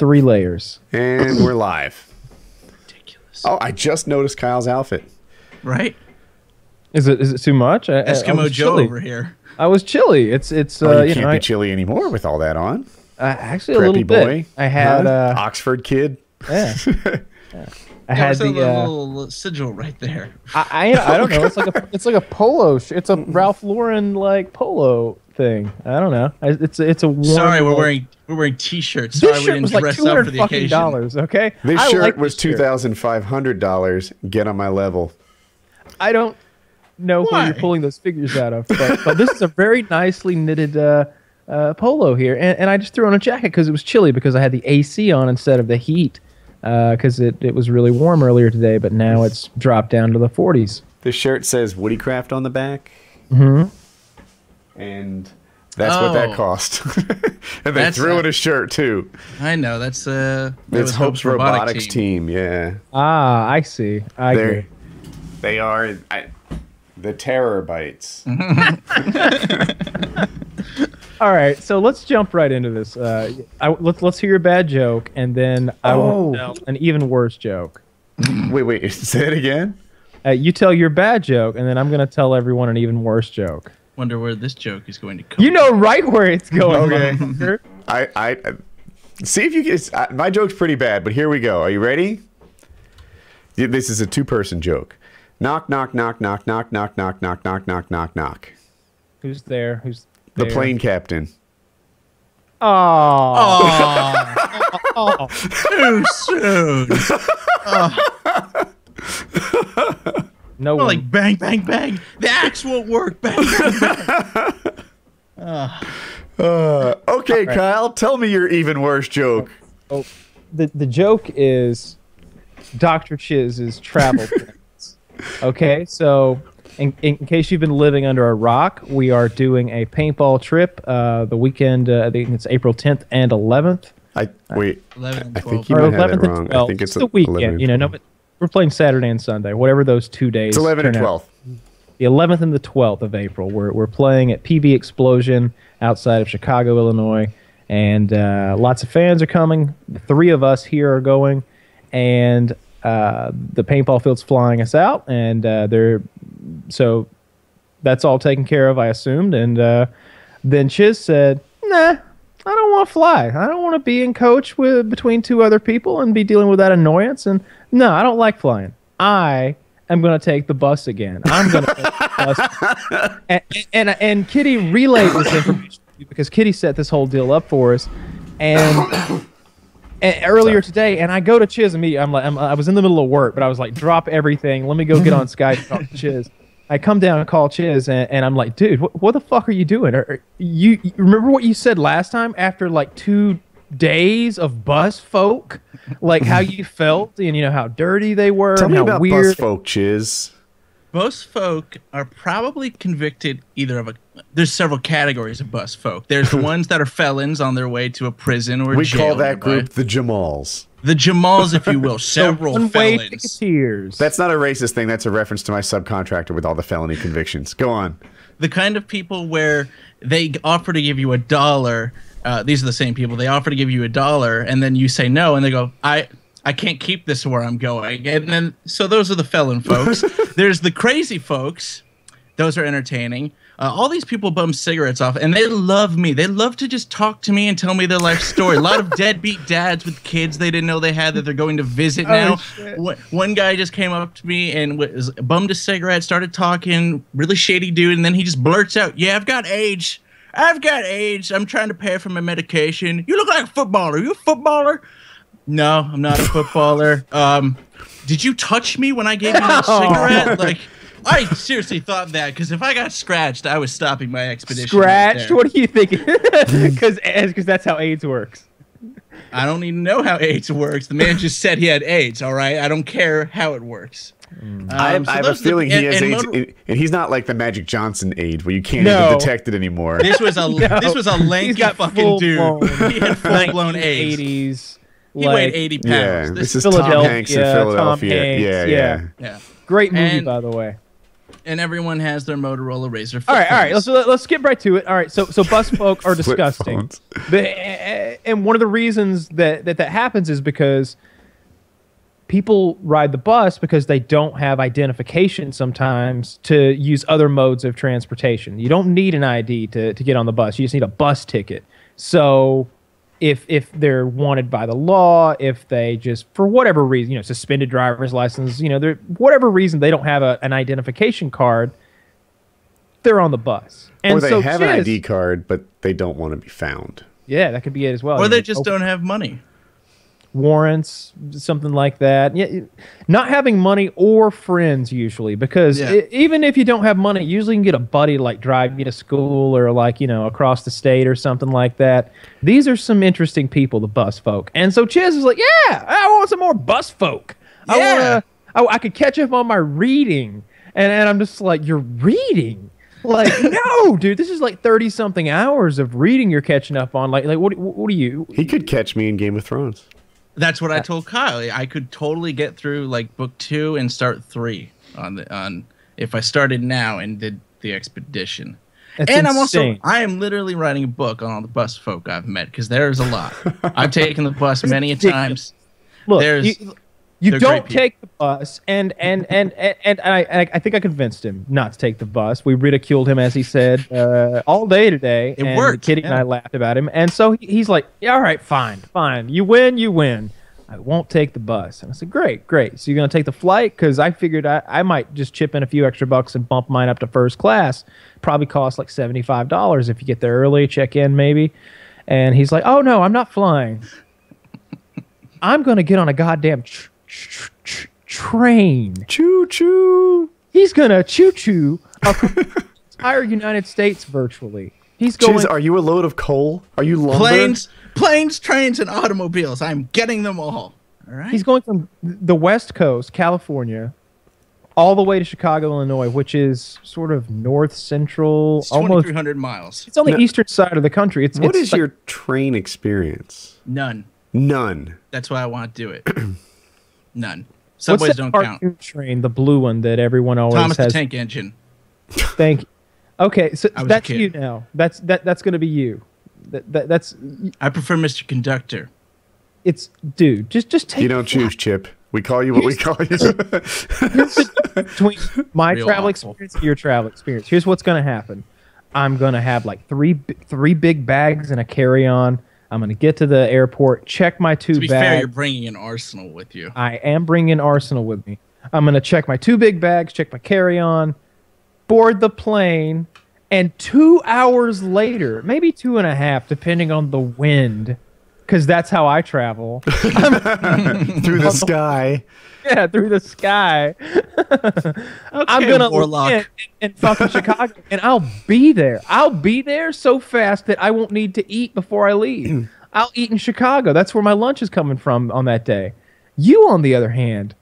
three layers. And we're live. Ridiculous. Oh, I just noticed Kyle's outfit. Right? Is it is it too much? I, I- I Eskimo was Joe chilly. over here. I was chilly. It's it's uh, Oh, you you can't know be I, chilly anymore with all that on. uh, actually a little boy. bit. I had Huh? uh, Oxford kid. yeah. Yeah. I Yeah, had what's that the uh, little, little sigil right there. I, I I don't know. It's like a it's like a polo. Sh- it's a Ralph Lauren like polo thing. I don't know. I, it's it's a warm, Sorry, we're wearing we're wearing t-shirts. Sorry, This we shirt didn't was like dress two up for the fucking occasion. dollars. Okay, This I shirt like was this two shirt. thousand five hundred dollars. Get on my level. I don't know who you're pulling those figures out of, but, but this is a very nicely knitted uh, uh, polo here, and, and I just threw on a jacket because it was chilly because I had the AC on instead of the heat because it, it was really warm earlier today, but now it's dropped down to the 40s. This shirt says Woodycraft on the back. Mm-hmm. And that's what that Oh. cost. and they That's, threw in a shirt too. I know that's uh. that It's was Hope's Robotics team. Yeah, Ah, I see. I they're agree. they are I, the terror bites. All right, so let's jump right into this. Uh, I, let's let's hear your bad joke, and then I Oh. will tell an even worse joke. wait, wait, say it again. Uh, you tell your bad joke, and then I'm gonna tell everyone an even worse joke. Wonder where this joke is going to come. You know right where it's going. Okay. I, I, I see if you get. I, my joke's pretty bad, but here we go. Are you ready? This is a two-person joke. Knock, knock, knock, knock, knock, knock, knock, knock, knock, knock, knock, knock. Who's there? Who's The plane captain. Oh, Oh, too soon. No More one. like bang, bang, bang. The axe won't work. Bang, bang, bang. Uh, okay, Kyle, tell me your even worse joke. oh, the the joke is Doctor Chiz's travel plans. Okay, so in, in case you've been living under a rock, we are doing a paintball trip uh, the weekend. Uh, I think it's April 10th and 11th. I wait. 11 and I think you or might have 11th that wrong. 12th. I think it's the weekend. 11 You know, no, but we're playing Saturday and Sunday, whatever those two days. It's 11 and turn out. 12. the 11th and the 12th of April. We're, we're playing at PB Explosion outside of Chicago, Illinois, and uh, lots of fans are coming. The three of us here are going, and uh, the paintball field's flying us out, and uh, they're so that's all taken care of, I assumed. And uh, then Chiz said, "Nah." I don't want to fly. I don't want to be in coach with between two other people and be dealing with that annoyance. And no, I don't like flying. I am going to take the bus again. I'm going to take the bus. And, and and Kitty relayed this information because Kitty set this whole deal up for us. And, and earlier today, and I go to Chiz and me. I'm like, I'm, I was in the middle of work, but I was like, drop everything. Let me go get on Skype and talk to Chiz. I come down and call Chiz, and, and I'm like, dude, what, what the fuck are you doing? Are, are- you, you remember what you said last time? After like two days of bus folk, like how you felt, and you know how dirty they were, Tell me how about weird. bus folk, Chiz. Most folk are probably convicted either of a. There's several categories of bus folk. There's the ones that are felons on their way to a prison or We jail call that nearby. group the Jamals. the Jamals, if you will. Several One-way felons. ticketeers. That's not a racist thing. That's a reference to my subcontractor with all the felony convictions. Go on. the kind of people where they offer to give you a dollar. Uh, these are the same people. They offer to give you a dollar, and then you say no, and they go, "I, I can't keep this where I'm going." And then, so those are the felon folks. There's the crazy folks. Those are entertaining. Uh, all these people bum cigarettes off, and they love me. They love to just talk to me and tell me their life story. A lot of deadbeat dads with kids they didn't know they had that they're going to visit now. shit. One- guy just came up to me and was bummed a cigarette, started talking, really shady dude, and then he just blurts out, "Yeah, I've got AIDS. I've got AIDS. I'm trying to pay for my medication. You look like a footballer. You a footballer? No, I'm not a footballer. Um, did you touch me when I gave you that cigarette? Like, I seriously thought that because if I got scratched, I was stopping my expedition. Scratched? there. what are you thinking? Because because that's how AIDS works. I don't even know how AIDS works. The man just said he had AIDS. All right, I don't care how it works. Um, I, so I have a those are the- feeling he and- has and AIDS, motor- and, and he's not like the Magic Johnson AIDS where you can't No. even detect it anymore. This was a this was a lanky fucking dude. full-blown He had full blown AIDS. 80s. He like, weighed 80 pounds. yeah, this this is is Tom Philadelphia, Hanks in Tom Philadelphia. Hanks, yeah, yeah. yeah. yeah. Great movie, And- by the way. and everyone has their Motorola Razr. All right, all right. Let's let's skip right to it. All right. So so bus folk are disgusting. phones. The, and one of the reasons that, that that happens is because people ride the bus because they don't have identification sometimes to use other modes of transportation. You don't need an ID to, to get on the bus. You just need a bus ticket. So if if they're wanted by the law, if they just for whatever reason, you know, suspended driver's license, you know, they're whatever reason they don't have a, an identification card, they're on the bus. And or they so have an ID card, but they don't want to be found. Yeah, that could be it as well. or You they know, just open don't have money. Warrants, something like that. Yeah, not having money or friends usually, because Yeah. i- even if you don't have money, usually you can get a buddy like drive you to school or like you know across the state or something like that. These are some interesting people, the bus folk. And so Chiz is like, yeah, I want some more bus folk. I Yeah. want to. I, I could catch up on my reading, and and I'm just like, you're reading. Like no, dude, this is like thirty something hours of reading you're catching up on. Like, like what? What are you? He could catch me in Game of Thrones. That's what I told Kyle. I could totally get through like book two and start three on the on if I started now and did the expedition. That's and I'm also. I am literally writing a book on all the bus folk I've met because there's a lot. I've taken the bus many a times. Look, There's- you, you they're don't take the bus, and and and and, and I, I think I convinced him not to take the bus. We ridiculed him as he said uh, all day today. It and worked, Kitty and. I laughed about him, and so he, he's like, "Yeah, all right, fine, fine. You win, you win. I won't take the bus." And I said, "Great, great. So you're gonna take the flight? Because I figured I, I might just chip in a few extra bucks and bump mine up to first class. Probably cost like seventy five dollars if you get there early, check in maybe." And he's like, "Oh no, I'm not flying." I'm gonna get on a goddamn tr- tr- tr- train. Choo choo. He's gonna choo choo across the entire United States virtually. He's going. Chiz, are you a load of coal? Are you lumber? Planes, planes, trains, and automobiles. I'm getting them all. All right. he's going from the West Coast, California, all the way to Chicago, Illinois, which is sort of north central, It's almost. 300 miles. It's on the No. eastern side of the country. It's What it's is like- your train experience? None. None. That's why I want to do it. None. What's Subways that don't count. train, the blue one that everyone always Thomas the? Tank Engine. Thank you. Okay, so I was a that's you now. That's that. That's gonna be you. That, that that's I prefer Mr. Conductor. it's dude. Just just take You don't choose, Chip. We call you what we call you. between my Real travel awful. experience and your travel experience. Here's what's going to happen. I'm going to have like three three big bags and a carry-on. I'm going to get to the airport, check my two To be fair, bags. you're bringing an arsenal with you. I am bringing Arsenal with me. I'm going to check my two big bags, check my carry-on, board the plane, and two hours later, maybe two and a half, depending on the wind, because that's how I travel. Through the sky. yeah, through the sky. I'm gonna Warlock. land in, in fucking Chicago, and I'll be there. I'll be there so fast that I won't need to eat before I leave. I'll eat in Chicago. That's where my lunch is coming from on that day. You, on the other hand,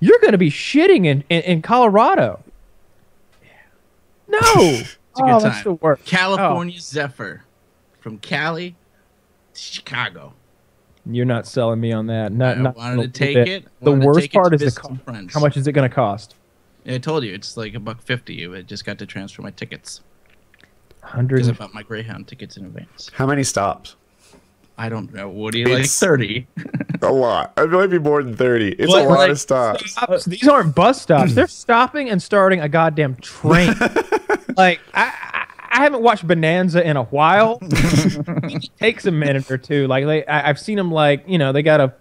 you're gonna be shitting in in, in Colorado. No, It's a good oh, time. that's the worst. California oh. Zephyr. From Cali to Chicago. You're not selling me on that. Not, I not wanted to take bit. it. The worst part is the visit co- how much is it going to cost? I told you it's like a buck fifty. I just got to transfer my tickets Hundred. because I bought my Greyhound tickets in advance. How many stops? I don't know. What do you like? It's- Thirty. A lot. It might be more than 30. It's What, a lot like- of stops. stops. Uh, these aren't bus stops. They're stopping and starting a goddamn train. like I, I, haven't watched Bonanza in a while. it takes a minute or two. Like they, I, I've seen them like you know they gotta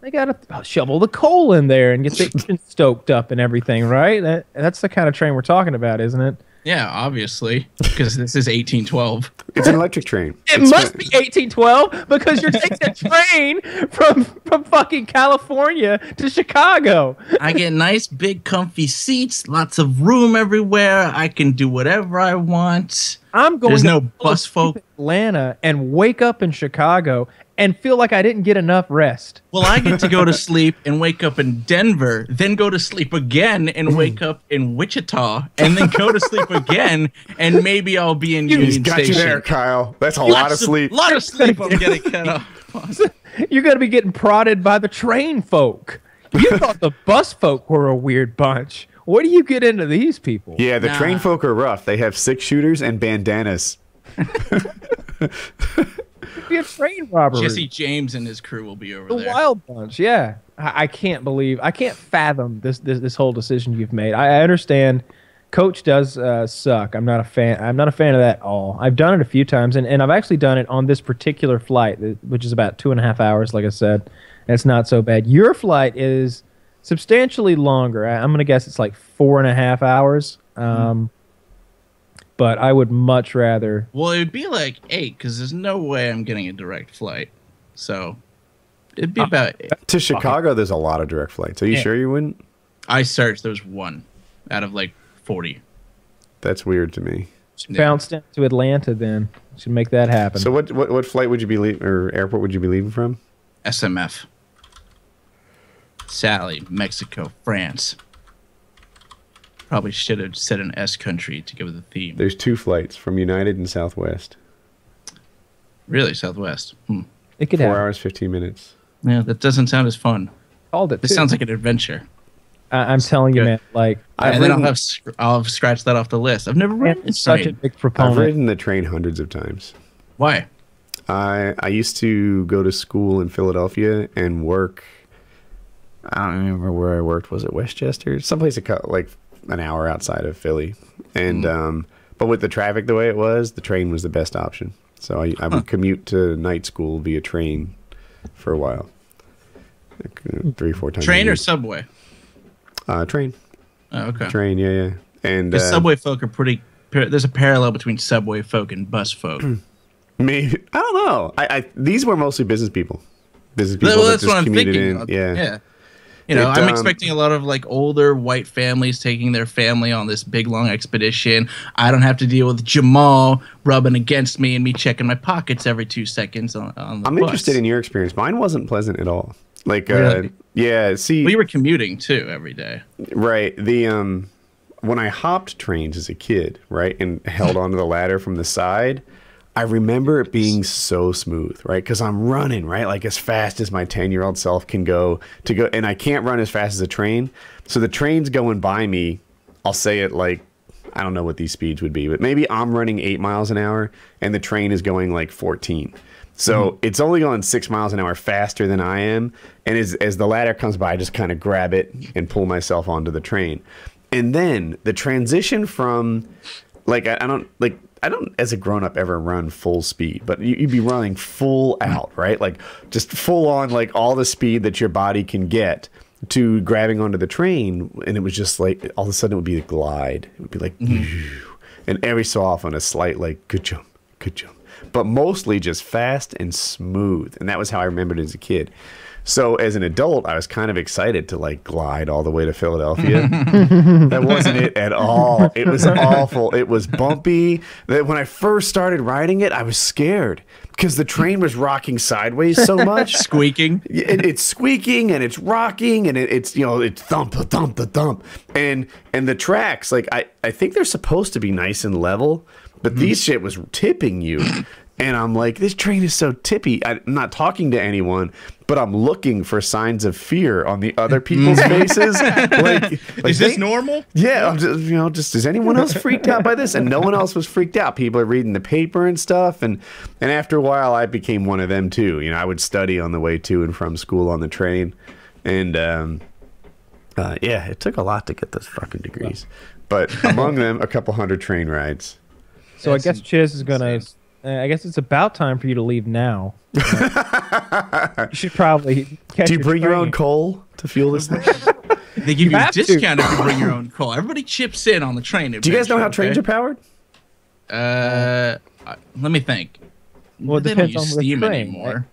they gotta shovel the coal in there and get the engine stoked up and everything. Right? That, that's the kind of train we're talking about, isn't it? Yeah, obviously, because this is eighteen twelve. It's an electric train. It It's must fa- be 1812 because you're taking a train from from fucking California to Chicago. I get nice, big, comfy seats, lots of room everywhere. I can do whatever I want. I'm going There's to no bus asleep folk. Atlanta and wake up in Chicago and feel like I didn't get enough rest. Well, I get to go to sleep and wake up in Denver, then go to sleep again and mm. wake up in Wichita, and then go to sleep again, and maybe I'll be in He's Union got Station. you there, Kyle. That's a lot of sleep. A lot of sleep. I'm getting cut off. You're going to be getting prodded by the train folk. You thought the bus folk were a weird bunch. what do you get into these people? Yeah, the Nah. train folk are rough. They have six shooters and bandanas. It'd be a train robbery. Jesse James and his crew will be over the there. Wild Bunch, yeah. I, I can't believe, I can't fathom this this, this whole decision you've made. I, I understand, Coach does uh, suck. I'm not a fan. I'm not a fan of that at all. I've done it a few times, and, and I've actually done it on this particular flight, which is about two and a half hours. Like I said, and it's not so bad. Your flight is substantially longer. I, I'm gonna guess it's like four and a half hours. Um, but I would much rather. Well, it would be like eight because there's no way I'm getting a direct flight. So it'd be uh, about. Uh, to Chicago, there's a lot of direct flights. Are you Yeah. sure you wouldn't? I searched. There was one out of like forty. That's weird to me. Yeah. Bounce down to Atlanta, then should make that happen. So what what, what flight would you be leaving or airport would you be leaving from? SMF. Sally, Mexico, France. Probably should have said an S country to give it the theme. There's two flights from United and Southwest. Really, Southwest. Hmm. it could Four happen. hours, fifteen minutes. Yeah, that doesn't sound as fun. Called it. This too. sounds like an adventure. I, I'm telling you, man. Like I've and then I'll have I'll have scratched that off the list. I've never ridden such a big big I've ridden the train hundreds of times. Why? I I used to go to school in Philadelphia and work. I don't remember where I worked. Was it Westchester? Someplace like an hour outside of Philly. And um, but with the traffic the way it was, the train was the best option. So I, I would commute to night school via train for a while, like, uh, three four times. a Train or subway? uh, train? Oh, okay. Train, yeah, yeah. And uh, subway folk are pretty. par- There's a parallel between subway folk and bus folk. maybe I don't know. I, I these were mostly business people. Business people well, that that's just what I'm thinking. in. Yeah. yeah. You know, It, I'm um, expecting a lot of like older white families taking their family on this big long expedition. I don't have to deal with Jamal rubbing against me and me checking my pockets every two seconds on, on the I'm bus. interested in your experience. Mine wasn't pleasant at all. Like, uh, yeah. See, we were commuting too every day. right. The um, when I hopped trains as a kid, right, and held onto the ladder from the side, I remember it being so smooth, right? Because I'm running, right, like as fast as my 10 year old self can go to go, and I can't run as fast as a train. So the train's going by me. I'll say it like I don't know what these speeds would be, but maybe I'm running eight miles an hour and the train is going like 14. So mm-hmm. it's only going six miles an hour faster than I am. And as, as the ladder comes by, I just kind of grab it and pull myself onto the train. And then the transition from like, I, I don't like, I don't as a grown up ever run full speed, but you, you'd be running full out, right? Like just full on, like all the speed that your body can get to grabbing onto the train. And it was just like, all of a sudden it would be a glide. It would be like, mm-hmm. and every so often a slight like good jump, good jump, but mostly just fast and smooth. And that was how I remembered it as a kid. So as an adult, I was kind of excited to like glide all the way to Philadelphia. that wasn't it at all. It was awful. It was bumpy. That when I first started riding it, I was scared because the train was rocking sideways so much. Squeaking. it, it's squeaking and it's rocking and it, it's you know it's thump a thump a thump and and the tracks like I I think they're supposed to be nice and level, but mm-hmm. these shit was tipping you, and I'm like this train is so tippy. I'm not talking to anyone, but I'm looking for signs of fear on the other people's faces. Like, like Is this they- normal? yeah, I'm just, you know, just is anyone else freaked out by this? And no one else was freaked out. People are reading the paper and stuff, and and after a while, I became one of them too. You know, I would study on the way to and from school on the train, and um, uh, yeah, it took a lot to get those fucking degrees. But among them, a couple hundred train rides. So I guess Chiz is gonna. insane. Uh, I guess it's about time for you to leave now. you should probably. Catch Do you bring your own coal to fuel this thing? They give you a have to. discount if you bring your own coal. Everybody chips in on the train. Do you guys know how trains are powered? Uh, let me think. Well, it they don't depends use on the steam train, anymore.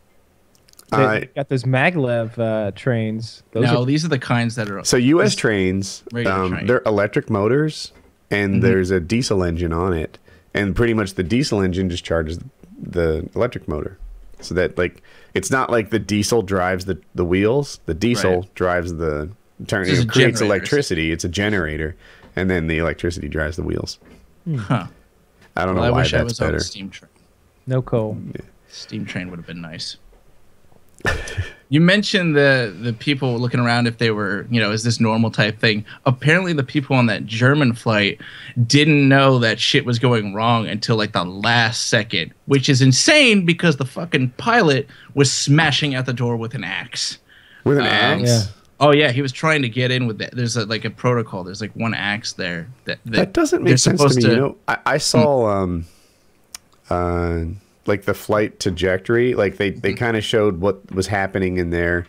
They Uh, got those maglev uh, trains. Those no, are, these are the kinds that are. So U.S. trains, um, train. they're electric motors, and there's a diesel engine on it, and pretty much the diesel engine just charges the electric motor, so that like it's not like the diesel drives the the wheels. The diesel Right. drives the turn. it creates electricity. It's a generator, and then the electricity drives the wheels. Hmm. Huh. I don't Well, know I why wish I that's was better. a steam train. no coal. Steam train would have been nice. You mentioned the the people looking around if they were, you know, is this normal type thing? Apparently, the people on that German flight didn't know that shit was going wrong until like the last second, which is insane because the fucking pilot was smashing at the door with an axe. With an Um, axe. Yeah. Oh yeah, he was trying to get in with that. There's a, like a protocol. There's like one axe there that That doesn't make sense to supposed me. You know, I, I saw um, uh, like the flight trajectory. Like they they mm-hmm. kind of showed what was happening in there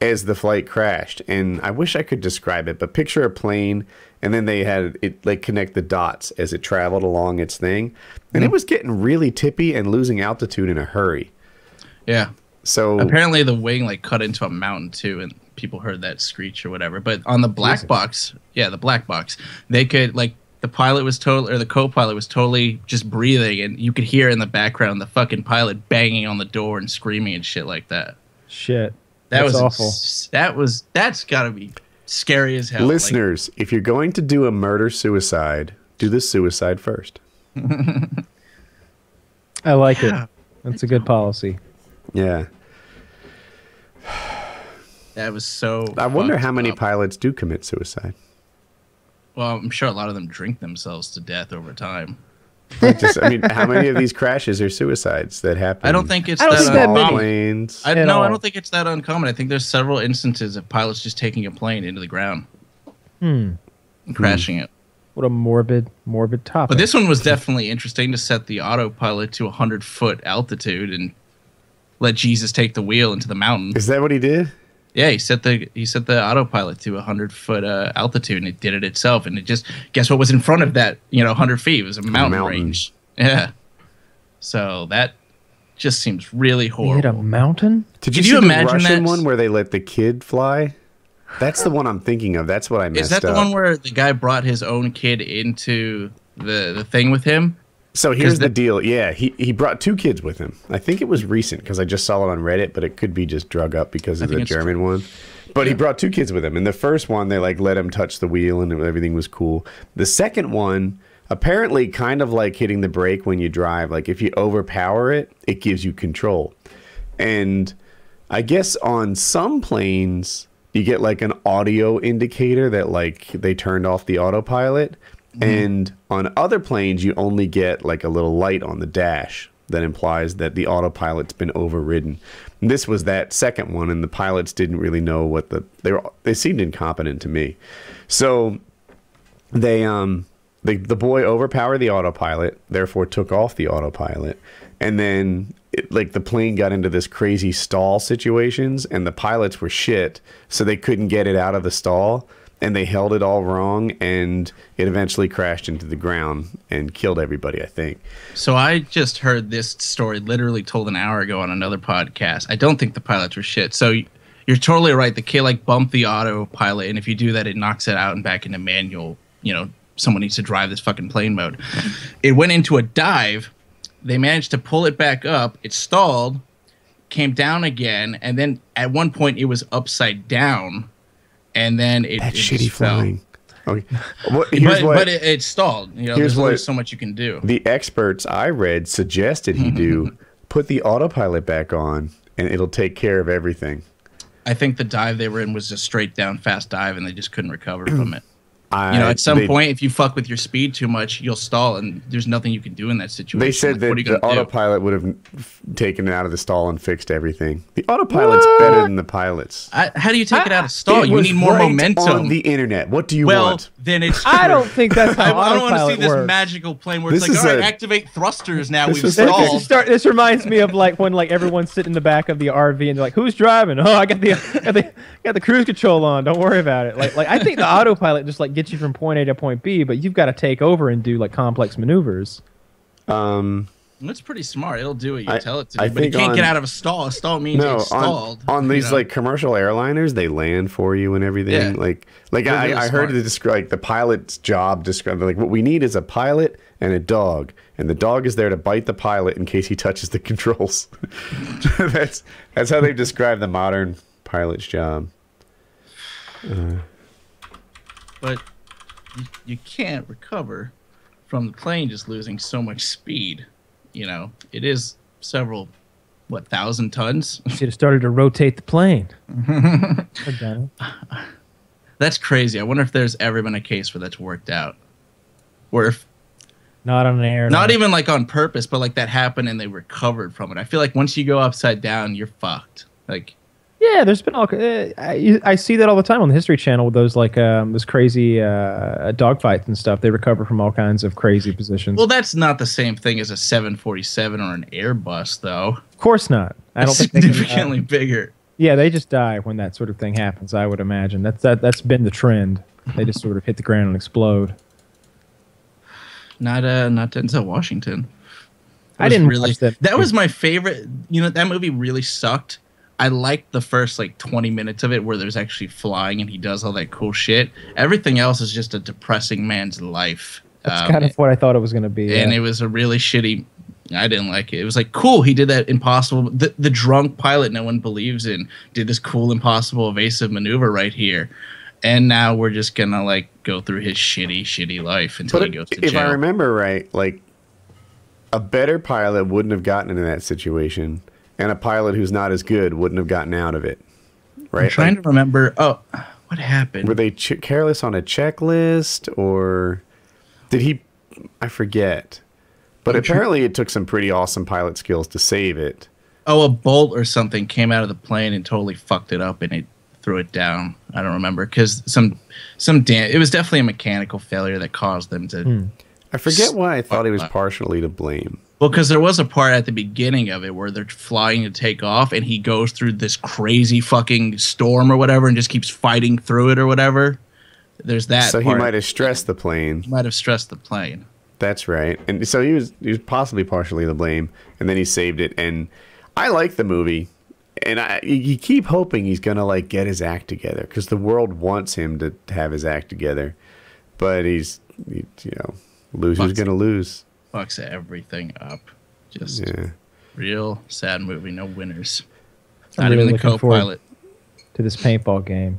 as the flight crashed, and I wish I could describe it. But picture a plane, and then they had it like connect the dots as it traveled along its thing, and it mm-hmm. was getting really tippy and losing altitude in a hurry. yeah. So Apparently, the wing like cut into a mountain too, and people heard that screech or whatever. But on the black Jesus. box, yeah, the black box, they could like the pilot was totally or the co-pilot was totally just breathing, and you could hear in the background the fucking pilot banging on the door and screaming and shit like that. Shit. That That's was awful. That was that's gotta be scary as hell. like- listeners, if you're going to do a murder suicide, do the suicide first. I like Yeah. it. That's a good policy. Yeah. that was so. I wonder how many up. pilots do commit suicide. Well, I'm sure a lot of them drink themselves to death over time. Like just, I mean, how many of these crashes are suicides that happen? I don't think it's I don't that think that uncommon. many. planes. I, At no, I don't think it's that uncommon. I think there's several instances of pilots just taking a plane into the ground Hmm. and crashing it. What a morbid, morbid topic. But this one was definitely interesting to set the autopilot to 100 foot altitude and let Jesus take the wheel into the mountain. Is that what he did? Yeah, he set the he set the autopilot to a 100 foot uh, altitude and it did it itself. And it just guess what was in front of that? You know, 100 feet. It was a mountain, mountain. range. Yeah. So that just seems really He hit a horrible. mountain. Did Could you, you see imagine the Russian that? one where they let the kid fly? That's the one I'm thinking of. That's what I messed Is that the up. one where the guy brought his own kid into the the thing with him? So here's the the- deal. Yeah, he, he brought two kids with him. I think it was recent because I just saw it on Reddit, but it could be just drug up because of the German one. But he brought two kids with him. And the first one, they like let him touch the wheel and everything was cool. The second one, apparently, kind of like hitting the brake when you drive. Like if you overpower it, it gives you control. And I guess on some planes, you get like an audio indicator that like they turned off the autopilot. And on other planes, you only get like a little light on the dash that implies that the autopilot's been overridden. And this was that second one, and the pilots didn't really know what the they were. They seemed incompetent to me. So they um the the boy overpowered the autopilot, therefore took off the autopilot, and then it, like the plane got into this crazy stall situations, and the pilots were shit, so they couldn't get it out of the stall, and they held it all wrong, and it eventually crashed into the ground and killed everybody. I think. So I just heard this story literally told an hour ago on another podcast. I don't think the pilots were shit. So you're totally right. The kid like bumped the autopilot, and if you do that, it knocks it out and back into manual. You know, someone needs to drive this fucking plane mode. It went into a dive. They managed to pull it back up. It stalled, came down again, and then at one point it was upside down, and then it That it shitty just fell. flying. Okay. What, But, what but it, it stalled. You know, here's there's only what- so much you can do. the experts I read suggested he do. Put the autopilot back on, and it'll take care of everything. I think the dive they were in was a straight down fast dive, and they just couldn't recover from it. I, You know, at some they- point, if you fuck with your speed too much, you'll stall, and there's nothing you can do in that situation. They said Like, that what are you the gonna do? autopilot would have taken it out of the stall and fixed everything. The autopilot's better than the pilots. I, how do you take it out of ah, stall? You need more right momentum. on the internet. What do you well, want? then it's. I don't think that's I, how I don't want to see this works. magical plane where This it's like, is all right, a- activate thrusters now. this We've was This, like a- this, stalled. start, this reminds me of like when like everyone's sitting in the back of the RV and they're like, "Who's driving? Oh, I got the got the, got the cruise control on. Don't worry about it." Like like I think the autopilot just like gets you from point A to point B, but you've got to take over and do like complex maneuvers. Um, It's pretty smart. It'll do what you I- tell it to I do, but it think can't get out of a stall. A stall means no, it's on, on these know? like commercial airliners, they land for you and everything. Yeah. Like, like They're I, really I heard the describe like the pilot's job described. Like, what we need is a pilot and a dog, and the dog is there to bite the pilot in case he touches the controls. that's that's how they've described the modern pilot's job. but you, you can't recover from the plane just losing so much speed. You know, it is several what thousand tons. You should have started to rotate the plane. Could've done it. That's crazy. I wonder if there's ever been a case where that's worked out, where if Not on an air. not even like on purpose, but like that happened and they recovered from it. I feel like once you go upside down, you're fucked. Like Yeah, there's been all. Uh, I, I see that all the time on the History Channel with those like um, those crazy uh, dogfights and stuff. They recover from all kinds of crazy positions. Well, that's not the same thing as a 747 or an Airbus, though. of course not. I don't It's think they can, uh, significantly bigger. Yeah, they just die when that sort of thing happens. I would imagine that's that that's been the trend. They just sort of hit the ground and explode. Not uh, not Denzel Washington. I didn't really. watch that. That was my favorite. You know, that movie really sucked. I liked the first like 20 minutes of it where there's actually flying and he does all that cool shit. Everything else is just a depressing man's life. That's Um, kind of what I thought it was going to be. and yeah. it was a really shitty. I didn't like it. It was like cool. He did that impossible. The, the drunk pilot no one believes in did this cool impossible evasive maneuver right here, and now we're just gonna like go through his shitty shitty life until But he goes to jail. if I remember right, like a better pilot wouldn't have gotten into that situation, and a pilot who's not as good wouldn't have gotten out of it. Right? I'm trying Like, to remember. Oh, what happened? were they ch- careless on a checklist, or did he? I forget. But I'm tr- apparently, it took some pretty awesome pilot skills to save it. oh, a bolt or something came out of the plane and totally fucked it up, and it threw it down. I don't remember because some some damn. It was definitely a mechanical failure that caused them to. Hmm. I forget why I thought he was partially to blame. Well, because there was a part at the beginning of it where they're flying to take off, and he goes through this crazy fucking storm or whatever, and just keeps fighting through it or whatever. There's that. so he might have stressed the plane. He might have stressed the plane. That's right. And so he was he was possibly partially to blame, and then he saved it. And I like the movie, and I you keep hoping he's gonna like get his act together because the world wants him to have his act together, but he's he, you know loser's Fucks. gonna lose. Fucks everything up. Just Yeah. real sad movie. No winners. I'm Not really even the co-pilot. to this paintball game.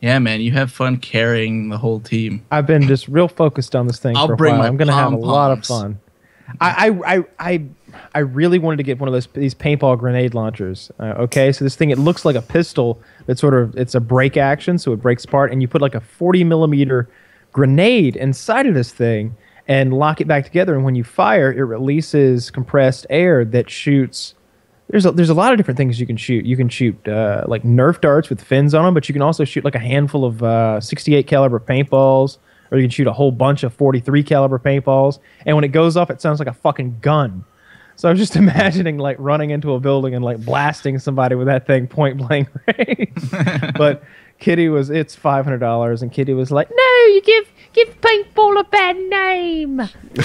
Yeah, man, you have fun carrying the whole team. I've been just real focused on this thing I'll for a bring while. my I'm going to have a lot of fun. I, I, I, I, I really wanted to get one of those these paintball grenade launchers. Uh, okay, so this thing it looks like a pistol. That sort of it's a break action, so it breaks apart, and you put like a 40 millimeter grenade inside of this thing and lock it back together. And when you fire, it releases compressed air that shoots there's a, there's a lot of different things you can shoot. You can shoot uh, like Nerf darts with fins on them, but you can also shoot like a handful of uh, 68 caliber paintballs, or you can shoot a whole bunch of 43 caliber paintballs. And when it goes off, it sounds like a fucking gun. So I was just imagining like running into a building and like blasting somebody with that thing point blank range. but Kitty was it's five hundred dollars, and Kitty was like, "No, you give give paintball a bad name."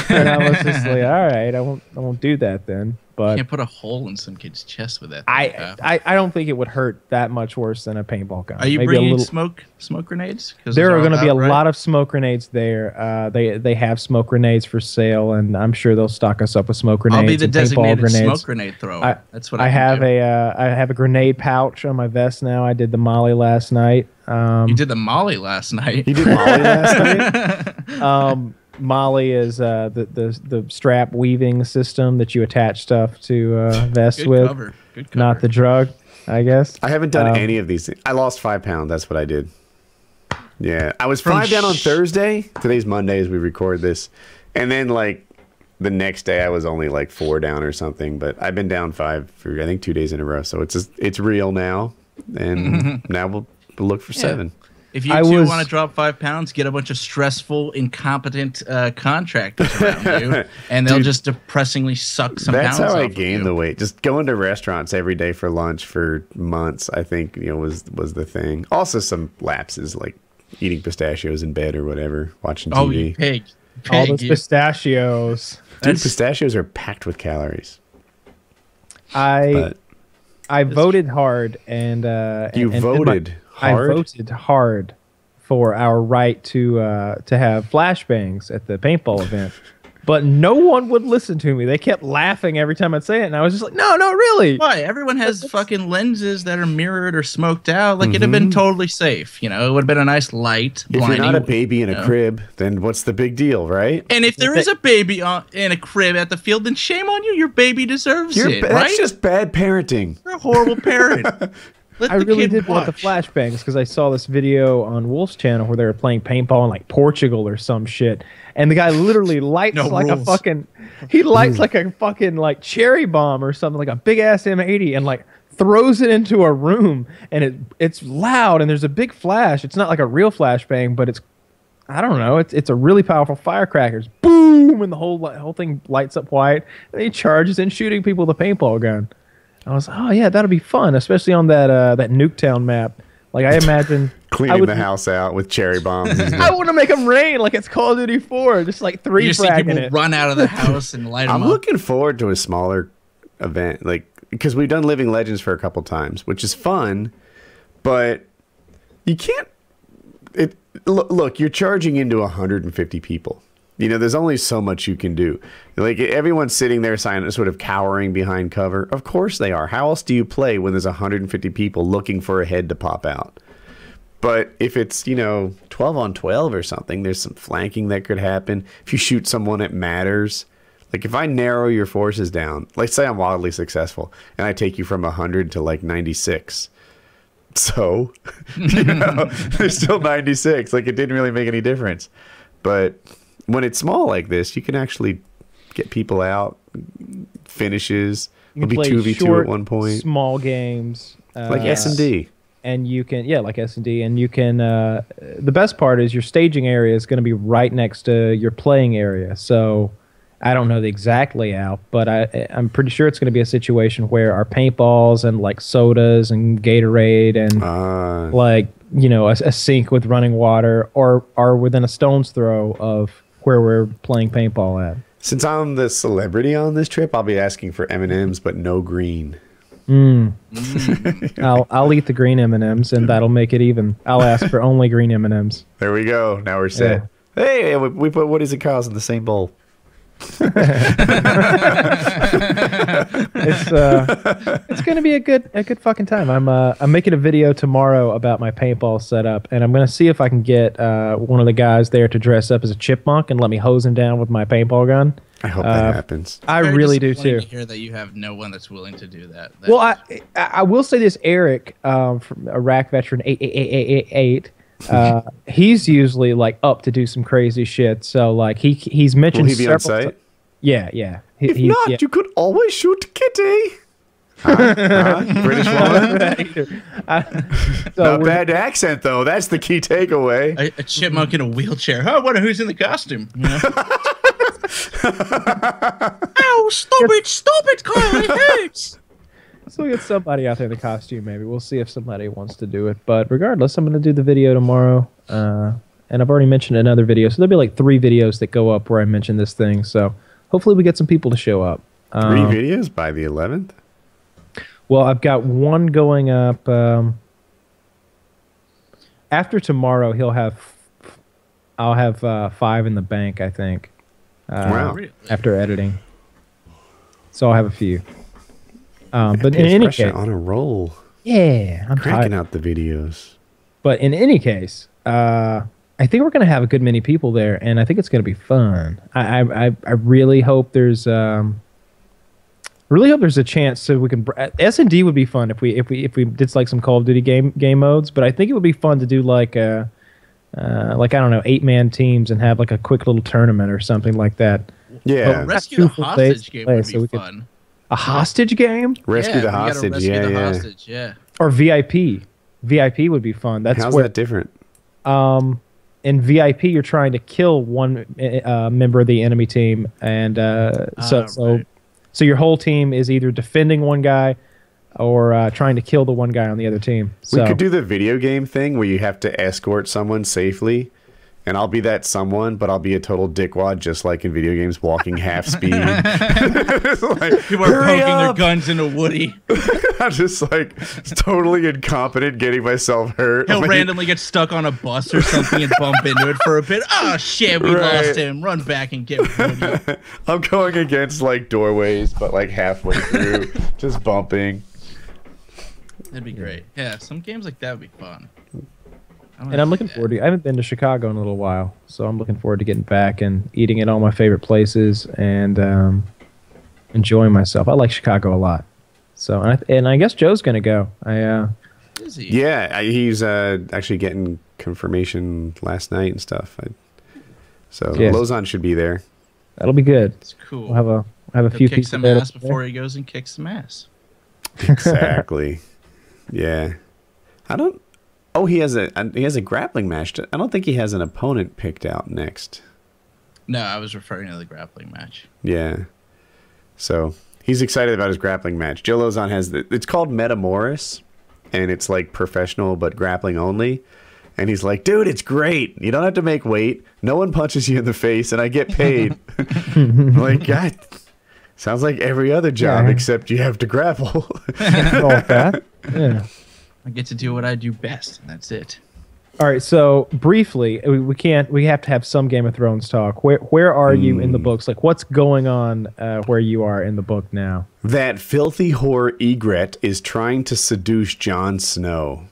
and I was just like, "All right, I won't I won't do that then." But Can't put a hole in some kid's chest with that. thing, I, I I don't think it would hurt that much worse than a paintball gun. Are you Maybe a bringing little- smoke smoke grenades? 'Cause There are going to be a right? lot of smoke grenades there. Uh, they they have smoke grenades for sale, and I'm sure they'll stock us up with smoke grenades. I'll be the and designated grenades. smoke grenade thrower. I, That's what I I, have do. a uh, I have a grenade pouch on my vest now. I did the Molly last night. Um, You did the Molly last night. You did Molly last night. um, Molly is uh, the, the the strap weaving system that you attach stuff to uh, vests Good with, cover. Good cover. not the drug. I guess. I haven't done Um, any of these. Things. I lost five pounds. That's what I did. Yeah, I was five down on Thursday. Today's Monday as we record this, and then like the next day I was only like four down or something. But I've been down five for I think two days in a row. So it's just, it's real now, and now we'll, we'll look for Yeah. seven. If you I two was- want to drop five pounds, get a bunch of stressful, incompetent uh, contractors around you, and they'll Dude, just depressingly suck some That's pounds how I off of gained the weight. Just going to restaurants every day for lunch for months. I think you know was was the thing. Also some lapses like eating pistachios in bed or whatever, watching TV. Oh, TV. you pig! All those you- pistachios. Dude, that's- pistachios are packed with calories. I But I voted hard and uh, You and- and did my- voted hard? I voted hard for our right to uh, to have flashbangs at the paintball event. but no one would listen to me. They kept laughing every time I'd say it, and I was just like, no, no, really. Why? Everyone has fucking lenses that are mirrored or smoked out. Like it'd have been mm-hmm. totally safe. You know, it would have been a nice light. If you're not a baby in you a know. crib, then what's the big deal, right? And if there is a baby on, in a crib at the field, then shame on you. Your baby deserves You're, it, ba- right? That's just bad parenting. You're a horrible parent. Let I really kid did want the watch. flashbangs because I saw this video on Wolf's channel where they were playing paintball in like Portugal or some shit, and the guy literally lights No like a fucking, he lights like a fucking like cherry bomb or something like a big ass M80 and like throws it into a room and it it's loud and there's a big flash. It's not like a real flashbang, but it's I don't know. It's it's a really powerful firecrackers. Boom, and the whole whole thing lights up white. And he charges in, shooting people with a paintball gun. I was, like, oh yeah, that'll be fun, especially on that uh, that Nuketown map. Like I imagine I Cleaning would, the house out with cherry bombs. I want to make them rain like it's Call of Duty 4, just like three You just see fragging people it. run out of the house and light them up. I'm up. looking forward to a smaller event, like because we've done Living Legends for a couple times, which is fun, but you can't. It look, look you're charging into 150 people. You know, there's only so much you can do. Like everyone's sitting there, silent, sort of cowering behind cover. Of course they are. How else do you play when there's 150 people looking for a head to pop out? But if it's, you know, 12 on 12 or something, there's some flanking that could happen. If you shoot someone, it matters. Like if I narrow your forces down, like say I'm wildly successful and I take you from 100 to like 96. So, you know, there's still 96. Like it didn't really make any difference. But when it's small like this, you can actually get people out, finishes. It'll be play 2v2 at one point. small games. Uh, Like S&D. and you can yeah like s&d and you can uh, the best part is your staging area is going to be right next to your playing area so i don't know the exact layout but I, i'm pretty sure it's going to be a situation where our paintballs and like sodas and gatorade and Uh, like you know a, a sink with running water or are within a stone's throw of where we're playing paintball at Since I'm the celebrity on this trip, I'll be asking for M and M's, but no green. Mm. Mm. I'll I'll eat the green M and M's, and that'll make it even. I'll ask for only green M and M's. There we go. Now we're set. Hey, we, we put Woody's and Kyle's in the same bowl. It's uh, it's gonna be a good a good fucking time. I'm uh, I'm making a video tomorrow about my paintball setup, and I'm gonna see if I can get uh, one of the guys there to dress up as a chipmunk and let me hose him down with my paintball gun. I hope Uh, that happens. I really do disappointing too. to hear that you have no one that's willing to do that. That Well, I is- I I will say this, Eric, um, from Iraq veteran eight eight eight eight eight eight. Uh, he's usually like up to do some crazy shit. So like he he's Will mentioned he be on several site? ti- yeah, yeah. He, If he's- not, yeah. you could always shoot Kitty. Huh? Huh? British woman. so Not bad accent though. That's the key takeaway. a, a chipmunk in a wheelchair. Oh, I wonder who's in the costume. You know? Ow! Stop it! Stop it, Kyle! It hurts. So we get somebody out there in the costume. Maybe we'll see if somebody wants to do it. But regardless, I'm going to do the video tomorrow. Uh, and I've already mentioned another video, so there'll be like three videos that go up where I mention this thing. So hopefully we get some people to show up. Three Um, videos by the 11th. well, I've got one going up. Um, after tomorrow, he'll have. I'll have uh, five in the bank, I think. Uh, Wow. After editing, so I'll have a few. Um, but in any case, on a roll, yeah, I'm cracking tired. out the videos. But in any case, uh, I think we're going to have a good many people there, and I think it's going to be fun. I, I, I, I really hope there's, um, really hope there's a chance so we can. S and D would be fun if we if we if we did like some Call of Duty game game modes. But I think it would be fun to do like uh uh, like I don't know, eight man teams and have like a quick little tournament or something like that. Yeah, Well, Rescue the two hostage game play, would so be could- fun. A hostage game rescue yeah, the we hostage. Rescue yeah, the yeah. hostage. Yeah. or VIP. VIP would be fun. That's How's where that different? um, in VIP, you're trying to kill one uh, member of the enemy team, and uh, so Ah, so right. so your whole team is either defending one guy or uh, trying to kill the one guy on the other team. So We could do the video game thing where you have to escort someone safely, and I'll be that someone, but I'll be a total dickwad, just like in video games, walking half speed. Like, People are "Hurry poking their guns into Woody. I'm just like totally incompetent, getting myself hurt. He'll Like, randomly get stuck on a bus or something and bump into it for a bit. Oh shit, we Right. lost him. Run back and get Woody. I'm going against like doorways, but like halfway through, just bumping. That'd be great. Yeah, some games like that would be fun. And I'm looking forward to. I haven't been to Chicago in a little while, so I'm looking forward to getting back and eating at all my favorite places and um, enjoying myself. I like Chicago a lot. So and I, and I guess Joe's gonna go. I uh, Is he? Yeah, I- he's uh, actually getting confirmation last night and stuff. I, so Yes. Lozon should be there. that'll be good. It's cool. We'll have a we'll have a He'll few kick people some ass play. before he goes and kicks some ass. Exactly. yeah. I don't. Oh, he has a he has a grappling match. I don't think he has an opponent picked out next. No, I was referring to the grappling match. Yeah. So he's excited about his grappling match. Joe Lauzon has the. It's called Metamoris, and it's like professional but grappling only. And he's like, dude, it's great. You don't have to make weight. No one punches you in the face, and I get paid. Like, God, sounds like every other job Yeah. except you have to grapple. All that. Yeah. I get to do what I do best, and that's it. All right. So briefly, we, we can't. We have to have some Game of Thrones talk. Where where are you in the books? Like, what's going on uh, where you are in the book now? that filthy whore Ygritte is trying to seduce Jon Snow.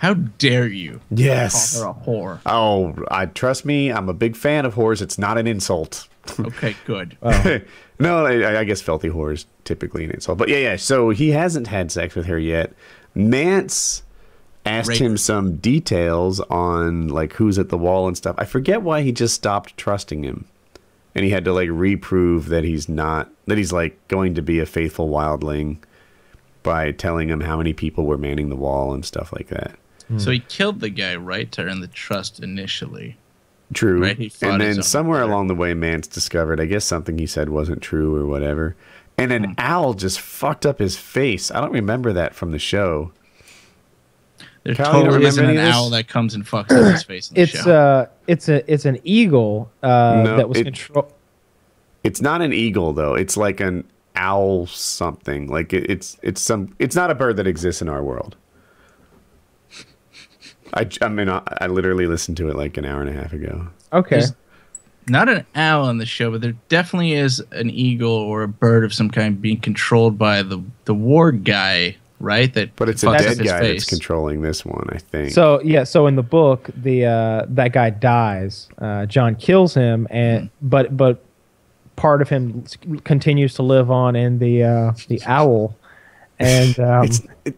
How dare you Yes. call her a whore? Oh, I trust me. I'm a big fan of whores. It's not an insult. Okay, good. no, I, I guess filthy whore is typically an insult. But yeah, yeah. So he hasn't had sex with her yet. Mance asked Rape. him some details on like who's at the wall and stuff. I forget why he just stopped trusting him, and he had to like reprove that he's not that he's like going to be a faithful wildling by telling him how many people were manning the wall and stuff like that. Hmm. So he killed the guy, right, to earn the trust initially. True. Right, and then somewhere brother. along the way, Mance discovered, I guess something he said wasn't true or whatever. And an Hmm. owl just fucked up his face. I don't remember that from the show. There Kyle, totally isn't an this? owl that comes and fucks up his face in the It's show. uh, it's a it's an eagle uh, No, that was it- control. It's not an eagle though. It's like an owl something. Like it, it's it's some. It's not a bird that exists in our world. I, I mean I, I literally listened to it like an hour and a half ago. Okay. There's not an owl in the show, but there definitely is an eagle or a bird of some kind being controlled by the the warg guy, right? That But it's a fucks dead guy face. that's controlling this one. I think. So yeah, so in the book, the uh, that guy dies. Uh, Jon kills him, and but but part of him continues to live on in the uh, the owl, and um, it's, it,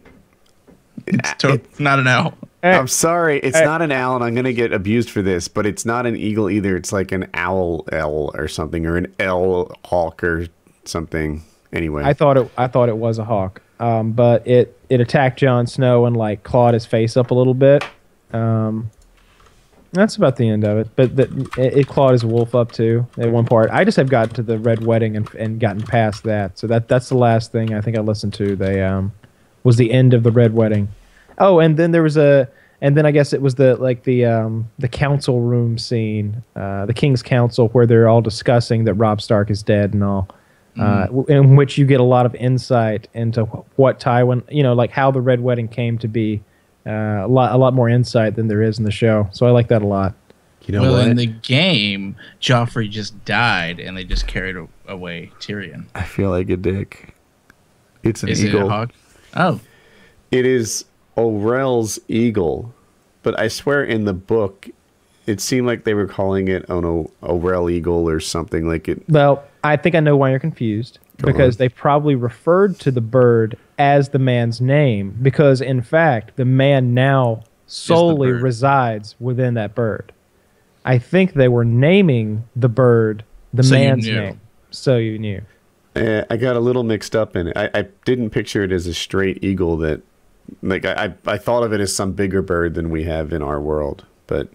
It's to- not an owl. I'm sorry, it's not an owl, and I'm gonna get abused for this, but it's not an eagle either. It's like an owl L or something, or an L hawk or something. Anyway, I thought it I thought it was a hawk, um, but it it attacked Jon Snow and like clawed his face up a little bit. Um, that's about the end of it. But the, it, it clawed his wolf up too at one part. I just have gotten to the red wedding and, and gotten past that. So that that's the last thing I think I listened to. They um, was the end of the red wedding. Oh, and then there was a and then I guess it was the like the um, the council room scene, uh, the king's council where they're all discussing that Robb Stark is dead and all. Uh, in which you get a lot of insight into what Tywin, you know, like how the Red Wedding came to be. Uh, a lot, a lot more insight than there is in the show. So I like that a lot. you know well, what? in the game, Joffrey just died, and they just carried away Tyrion. I feel like a dick. It's an Is it eagle. a hawk? Oh, It is Orell's eagle, but I swear in the book, it seemed like they were calling it an O- Orell eagle or something like it. Well, I think I know why you're confused Go because on. they probably referred to the bird as the man's name because, in fact, the man now solely resides within that bird. I think they were naming the bird the So man's name. So you knew. Uh, I got a little mixed up in it. I, I didn't picture it as a straight eagle that, like, I, I I thought of it as some bigger bird than we have in our world, but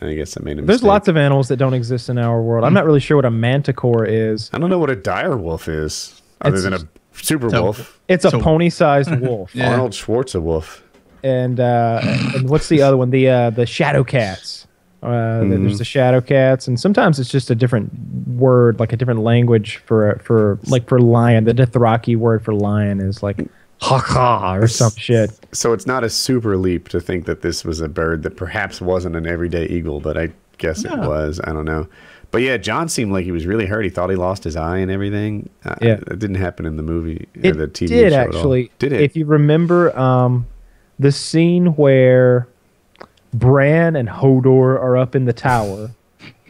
I guess I made a mistake. There's lots of animals that don't exist in our world. I'm not really sure what a manticore is. I don't know what a dire wolf is, other It's- than a super So- wolf. It's a So- pony-sized wolf. Yeah. Arnold Schwarzenegger wolf. and uh, and what's the other one? The uh, the shadow cats Uh, th- There's the shadow cats, and sometimes it's just a different word, like a different language for for like for lion. The Dothraki word for lion is like ha or some shit. So it's not a super leap to think that this was a bird that perhaps wasn't an everyday eagle, but I guess it was. I don't know. But yeah, Jon seemed like he was really hurt. He thought he lost his eye and everything. Uh, Yeah. It didn't happen in the movie or It the TV did show at all. actually. Did it? If you remember, um, the scene where Bran and Hodor are up in the tower,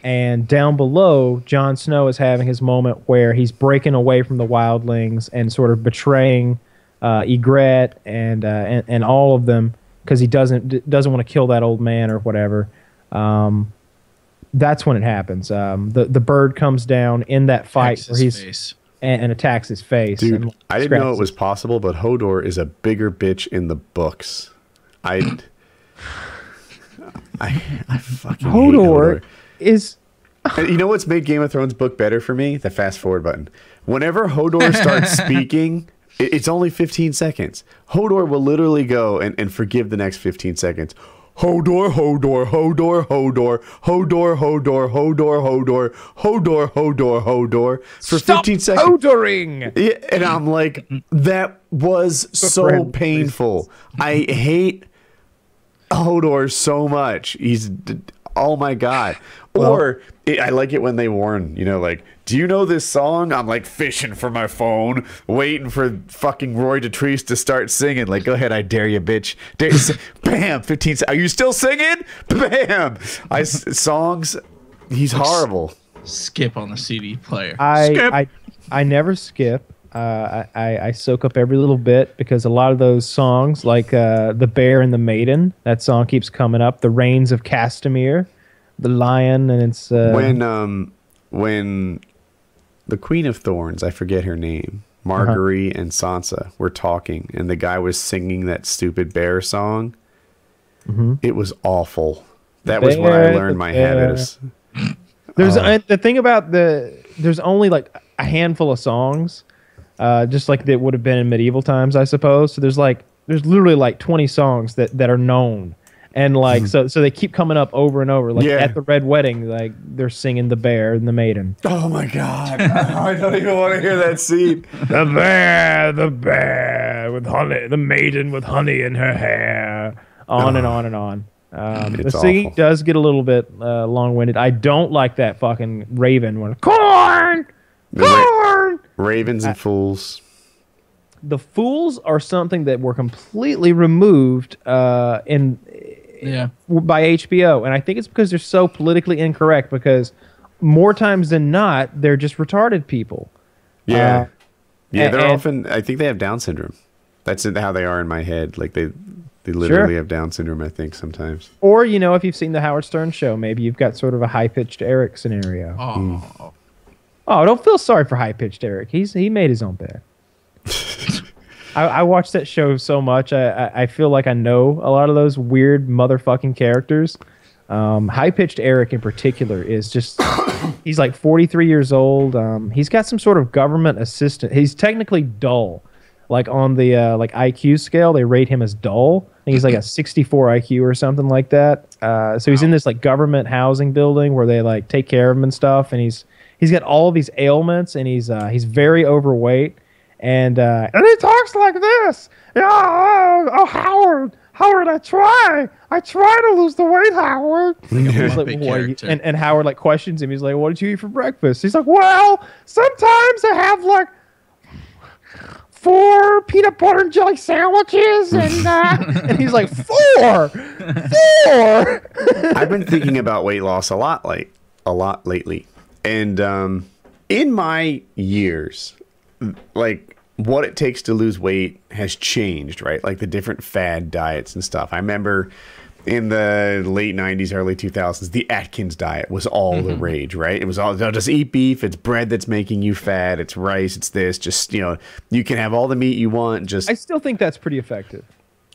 and down below, Jon Snow is having his moment where he's breaking away from the wildlings and sort of betraying uh, Ygritte and, uh, and and all of them because he doesn't d- doesn't want to kill that old man or whatever. Um, that's when it happens. Um, the the bird comes down in that fight Axe where he's face. and, and attacks his face. Dude, and I didn't know it was possible, but Hodor is a bigger bitch in the books. I, I, I fucking hate Hodor is you know what's made Game of Thrones book better for me? The fast forward button. Whenever Hodor starts speaking, it- it's only 15 seconds. Hodor will literally go and, and forgive the next 15 seconds. Hodor, Hodor, Hodor, Hodor, Hodor, Hodor, Hodor, Hodor, Hodor, Hodor, Hodor for 15 seconds. Hodoring. Yeah, and I'm like, that was so painful. I hate Hodor so much. He's, oh my god. Or it, I like it when they warn, you know, like, do you know this song? I'm like fishing for my phone, waiting for fucking Roy Dotrice to start singing. Like, go ahead, I dare you, bitch. Dare you. Bam, 15. Are you still singing? Bam. I songs. He's horrible. Skip on the CD player. I, Skip. I I never skip. Uh, I, I soak up every little bit because a lot of those songs, like uh, the Bear and the Maiden, that song keeps coming up. The Rains of Castamere, the Lion, and it's uh, when um when the Queen of Thorns, I forget her name, Marguerite and Sansa were talking, and the guy was singing that stupid bear song. It was awful. That was when I learned my bear. habit of. s- There's Oh. uh, the thing about the there's only like a handful of songs, uh, just like it would have been in medieval times, I suppose. So there's like there's literally like 20 songs that that are known, and like so so they keep coming up over and over. Like Hmm. Yeah. at the red wedding, like they're singing the bear and the maiden. Oh my god! I don't even want to hear that scene. The bear, the bear with honey, the maiden with honey in her hair. On and on and on. Um, the singing awful. does get a little bit uh, long-winded. I don't like that fucking raven one. Corn, ra- Ravens and fools. The fools are something that were completely removed uh, in yeah. by HBO, and I think it's because they're so politically incorrect. Because more times than not, they're just retarded people. Yeah, Uh, yeah. They're and- often. I think they have Down syndrome. That's how they are in my head. Like they, they literally have Down syndrome. I think sometimes. Or you know, if you've seen the Howard Stern show, maybe you've got sort of a high-pitched Eric scenario. Oh. Oh, don't feel sorry for high pitched Eric. He's he made his own bed. I, I watched that show so much. I, I I feel like I know a lot of those weird motherfucking characters. Um, high pitched Eric in particular is just he's like 43 years old. Um, he's got some sort of government assistant. He's technically dull. Like on the uh, like IQ scale, they rate him as dull. I think he's like a 64 IQ or something like that. Uh, so he's in this like government housing building where they like take care of him and stuff. And he's he's got all of these ailments and he's uh, he's very overweight. And uh, and he talks like this. Yeah, oh, oh, Howard, Howard, I try, I try to lose the weight, Howard. He's like, "What are you-" character. and, and Howard like questions him. He's like, "What did you eat for breakfast?" He's like, "Well, sometimes I have like four peanut butter and jelly sandwiches," and uh, and he's like, four, four. I've been thinking about weight loss a lot, like a lot lately, and um, in my years, like what it takes to lose weight has changed, right? Like the different fad diets and stuff. I remember in the late 90s early 2000s the atkins diet was all the rage right it was all "No, just eat beef it's bread that's making you fat it's rice it's this just you know you can have all the meat you want just I still think that's pretty effective.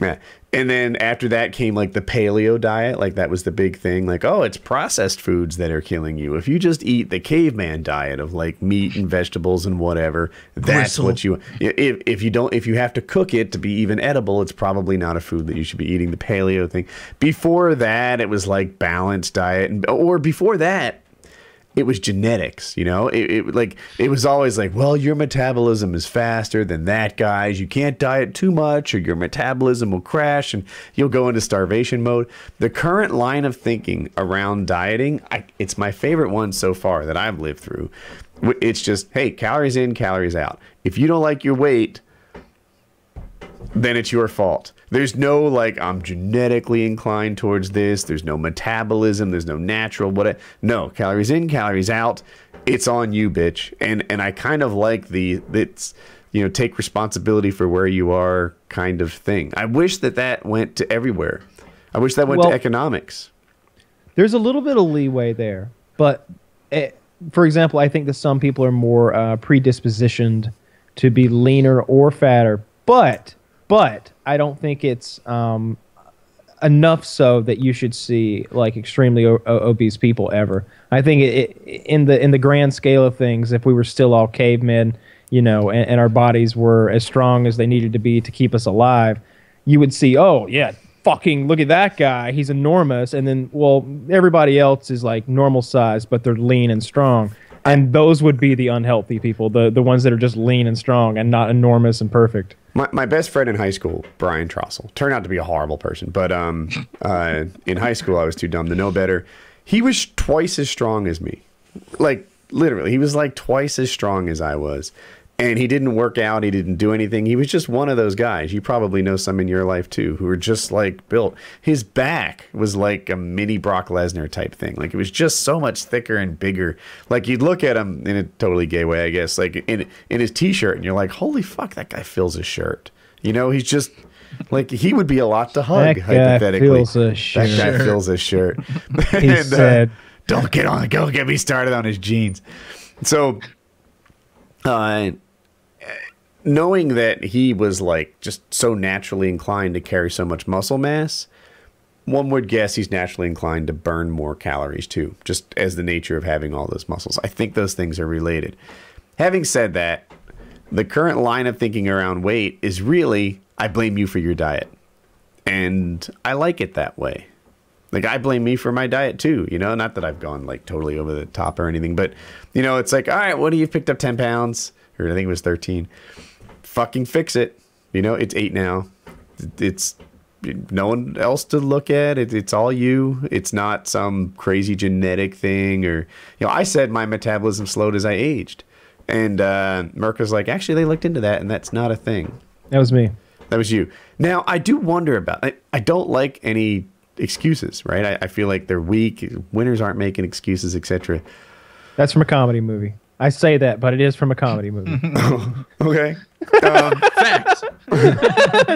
Yeah. And then after that came like the paleo diet. Like that was the big thing. Like, oh, it's processed foods that are killing you. If you just eat the caveman diet of like meat and vegetables and whatever, that's Gristle. what you. If, if you don't, if you have to cook it to be even edible, it's probably not a food that you should be eating. The paleo thing. Before that, it was like balanced diet, and or before that, it was genetics, you know. It, it like it was always like, well, your metabolism is faster than that guy's. You can't diet too much, or your metabolism will crash, and you'll go into starvation mode. The current line of thinking around dieting, I, it's my favorite one so far that I've lived through. It's just, hey, calories in, calories out. If you don't like your weight, then it's your fault. There's no like I'm genetically inclined towards this. There's no metabolism. There's no natural what. No calories in, calories out. It's on you, bitch. And and I kind of like the it's you know take responsibility for where you are kind of thing. I wish that that went to everywhere. I wish that went Well- to economics. There's a little bit of leeway there, but eh, for example, I think that some people are more uh, predispositioned to be leaner or fatter, but but I don't think it's um, enough so that you should see like extremely o- obese people ever. I think it, it, in the in the grand scale of things, if we were still all cavemen, you know, and, and our bodies were as strong as they needed to be to keep us alive, you would see, oh yeah, fucking look at that guy, he's enormous, and then well, everybody else is like normal size, but they're lean and strong. And those would be the unhealthy people, the the ones that are just lean and strong and not enormous and perfect. My, my best friend in high school, Brian Trossel, turned out to be a horrible person. But um, uh, in high school, I was too dumb to know better. He was twice as strong as me. Like, literally, he was like twice as strong as I was. And he didn't work out. He didn't do anything. He was just one of those guys. You probably know some in your life too who are just like built. His back was like a mini Brock Lesnar type thing. Like it was just so much thicker and bigger. Like you'd look at him in a totally gay way, I guess, like in in his t-shirt, and you're like, holy fuck, that guy fills his shirt. You know, he's just like he would be a lot to hug. That guy hypothetically, fills a that guy shirt. fills his shirt. He And, uh, said. "Don't get on. Don't get me started on his jeans." So, uh, knowing that he was like just so naturally inclined to carry so much muscle mass, one would guess he's naturally inclined to burn more calories too, just as the nature of having all those muscles. I think those things are related. Having said that, the current line of thinking around weight is really I blame you for your diet. And I like it that way. Like I blame me for my diet too, you know, not that I've gone like totally over the top or anything, but you know, it's like, all right, what do you picked up 10 pounds? Or I think it was 13 fucking fix it. You know, it's eight now. It's no one else to look at. It, it's all you. It's not some crazy genetic thing or, you know, I said my metabolism slowed as I aged. And uh, Merck was like, actually, they looked into that and that's not a thing. That was me. That was you. Now, I do wonder about I, I don't like any excuses, right? I, I feel like they're weak. Winners aren't making excuses, etc. That's from a comedy movie. I say that, but it is from a comedy movie. Okay. Um, Facts.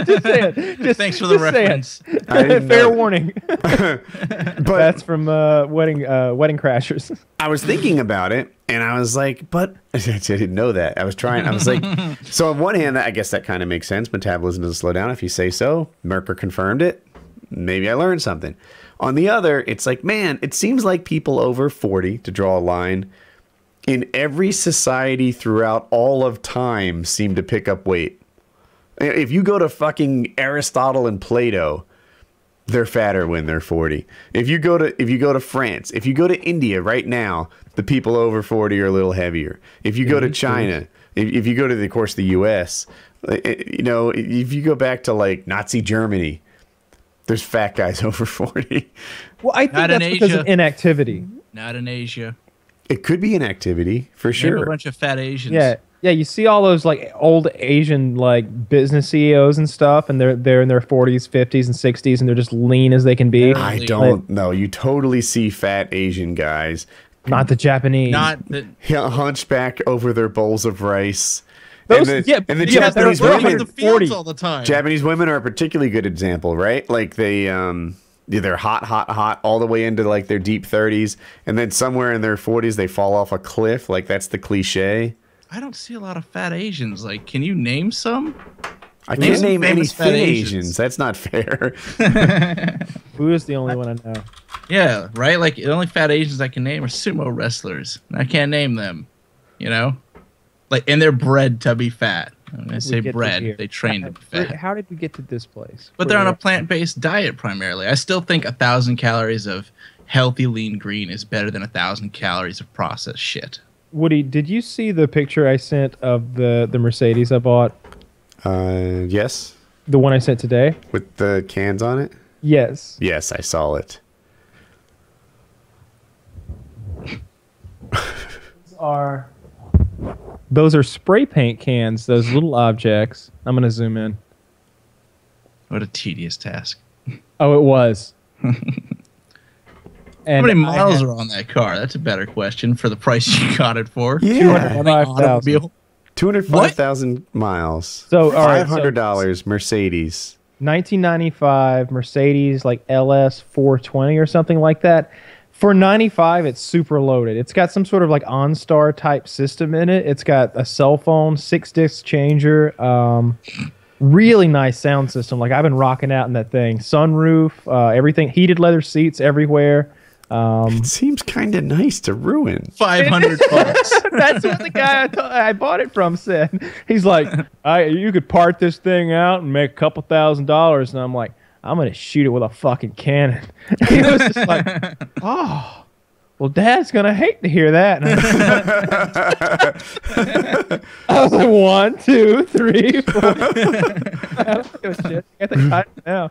just say it. Just, Thanks for the just reference. Fair warning. but That's from uh, Wedding uh, Wedding Crashers. I was thinking about it, and I was like, but I didn't know that. I was trying. I was like, so on one hand, I guess that kind of makes sense. Metabolism doesn't slow down if you say so. Merker confirmed it. Maybe I learned something. On the other, it's like, man, it seems like people over 40, to draw a line, in every society throughout all of time seem to pick up weight. If you go to fucking Aristotle and Plato, they're fatter when they're 40. If you go to if you go to France, if you go to India right now, the people over 40 are a little heavier. If you go to China, if, if you go to the of course the US, uh, you know, if you go back to like Nazi Germany, there's fat guys over 40. Well, I think Not in that's because of inactivity. Not in Asia. It could be an activity for Sure. sure. a bunch of fat Asians. Yeah, yeah. You see all those like old Asian like business CEOs and stuff, and they're they're in their forties, fifties, and sixties, and they're just lean as they can be. I don't know. You totally see fat Asian guys Not the Japanese. Not the. yeah, hunchback over their bowls of rice. Those- and the, yeah, and the yeah, Japanese they're women, in the fields all the time. Japanese women are a particularly good example, right? Like they um yeah, they're hot, hot, hot all the way into like their deep 30s, and then somewhere in their 40s they fall off a cliff. Like that's the cliche. I don't see a lot of fat Asians. Like, can you name some? I Name can't some name any fat Asians. Asians. That's not fair. Who is the only one I know? Yeah, right. Like the only fat Asians I can name are sumo wrestlers. I can't name them. You know, like and they're bred to be fat. When I say get to bred, here. they train to be Where- fat. How did we get to this place? But they're on a plant-based diet primarily. I still think a thousand calories of healthy lean green is better than a thousand calories of processed shit. Woody, did you see the picture I sent of the the Mercedes I bought? Uh, yes, The one I sent today? with the cans on it. Yes. Yes, I saw it. Are those are spray paint cans? Those little objects. I'm gonna zoom in. What a tedious task. Oh, it was. How many miles had- are on that car? That's a better question for the price you got it for. Yeah, 205,000. Automobile. two hundred five thousand miles. So, all right, five hundred dollars Mercedes. 1995 Mercedes like LS 420 or something like that. For 95, it's super loaded. It's got some sort of like OnStar type system in it. It's got a cell phone, six disc changer, um, really nice sound system. Like I've been rocking out in that thing. Sunroof, uh, everything, heated leather seats everywhere. Um, It seems kind of nice to ruin. Five hundred bucks. That's what the guy I, I bought it from said. He's like, I, you could part this thing out and make a couple thousand dollars. And I'm like, I'm going to shoot it with a fucking cannon. he was just like, oh, well, Dad's going to hate to hear that. I was like, one, two, three, four. I don't give a shit. I think I know.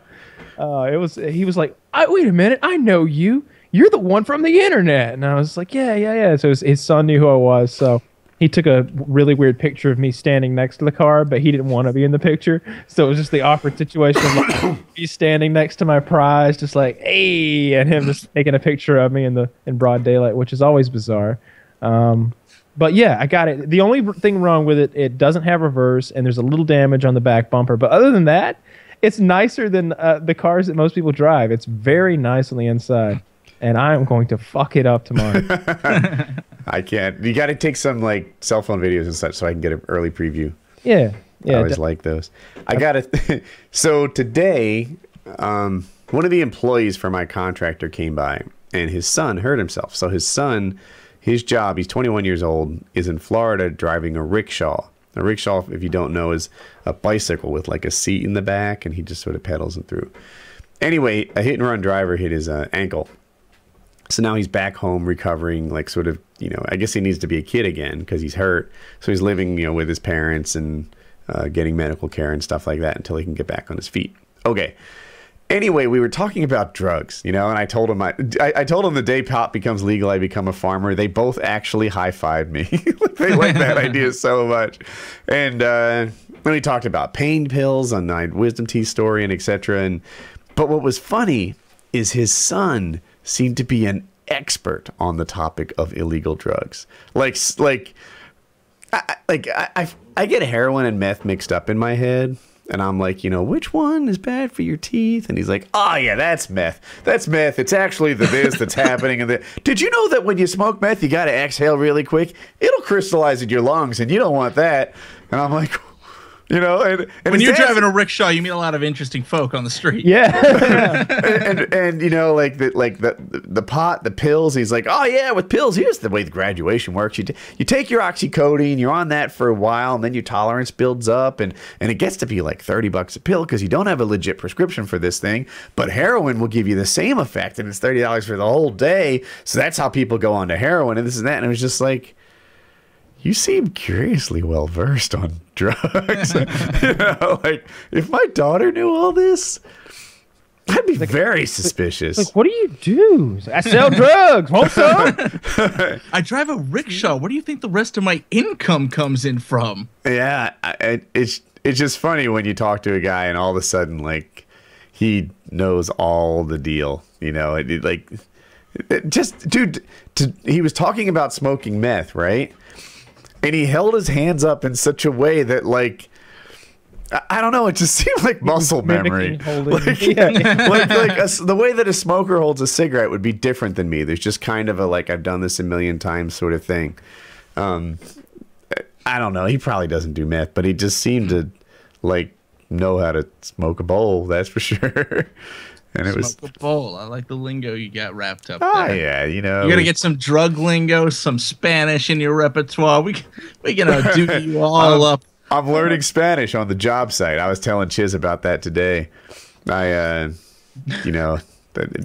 Uh, it was. He was like, I, "Wait a minute, I know you. You're the one from the internet." And I was like, "Yeah, yeah, yeah." So his, his son knew who I was. So he took a really weird picture of me standing next to the car, but he didn't want to be in the picture. So it was just the awkward situation of like, he's standing next to my prize, just like, "Hey," and him just taking a picture of me in the in broad daylight, which is always bizarre. Um, but yeah, I got it. The only thing wrong with it, it doesn't have reverse, and there's a little damage on the back bumper. But other than that, it's nicer than uh, the cars that most people drive. It's very nice on the inside, and I am going to fuck it up tomorrow. I can't. You got to take some like cell phone videos and such so I can get an early preview. yeah, I always like those. I got it. so today, um, one of the employees for my contractor came by, and his son hurt himself. So his son, his job, he's 21 years old, is in Florida driving a rickshaw. A rickshaw, if you don't know, is a bicycle with like a seat in the back, and he just sort of pedals it through. Anyway, a hit and run driver hit his uh, ankle. So now he's back home recovering, like sort of, you know, I guess he needs to be a kid again because he's hurt. So he's living, you know, with his parents and uh, getting medical care and stuff like that until he can get back on his feet. Okay. Anyway, we were talking about drugs, you know, and I told him I, I, I told him the day pot becomes legal, I become a farmer. They both actually high fived me. they like that idea so much. And uh, then we talked about pain pills on my wisdom teeth story and etc. And but what was funny is his son seemed to be an expert on the topic of illegal drugs. Like like I, like I, I I get heroin and meth mixed up in my head. And I'm like, you know, which one is bad for your teeth? And he's like, oh yeah, that's meth. That's meth. It's actually the this that's happening. And the did you know that when you smoke meth, you got to exhale really quick? It'll crystallize in your lungs, and you don't want that. And I'm like, you know, and, and When you're dad's- driving a rickshaw, you meet a lot of interesting folk on the street. yeah. and, and and you know like the like the the pot the pills he's like oh yeah with pills here's the way the graduation works you t- you take your oxycodone you're on that for a while and then your tolerance builds up and and it gets to be like 30 bucks a pill because you don't have a legit prescription for this thing but heroin will give you the same effect and it's $30 for the whole day so that's how people go on to heroin and this and that and it was just like you seem curiously well versed on drugs. you know, like if my daughter knew all this, I'd be very suspicious. like, what do you do? I sell drugs. Want some? I drive a rickshaw. Where do you think the rest of my income comes in from? yeah, I, I- it's it's just funny when you talk to a guy and all of a sudden like he knows all the deal. You know, it, it, like it just dude. To, he was talking about smoking meth, right? And he held his hands up in such a way that like. I- don't know. It just seemed like muscle memory. Like, Yeah, like, like a the way that a smoker holds a cigarette would be different than me. There's just kind of a like I've done this a million times sort of thing. Um, I don't know. He probably doesn't do meth, but he just seemed to like know how to smoke a bowl. That's for sure. And it was Smoke a bowl. I like the lingo you got wrapped up oh there. yeah, you know. You gotta we- get some drug lingo, some Spanish in your repertoire. We we gonna do you all up. I'm learning Spanish on the job site. I was telling Chiz about that today. I, uh, you know,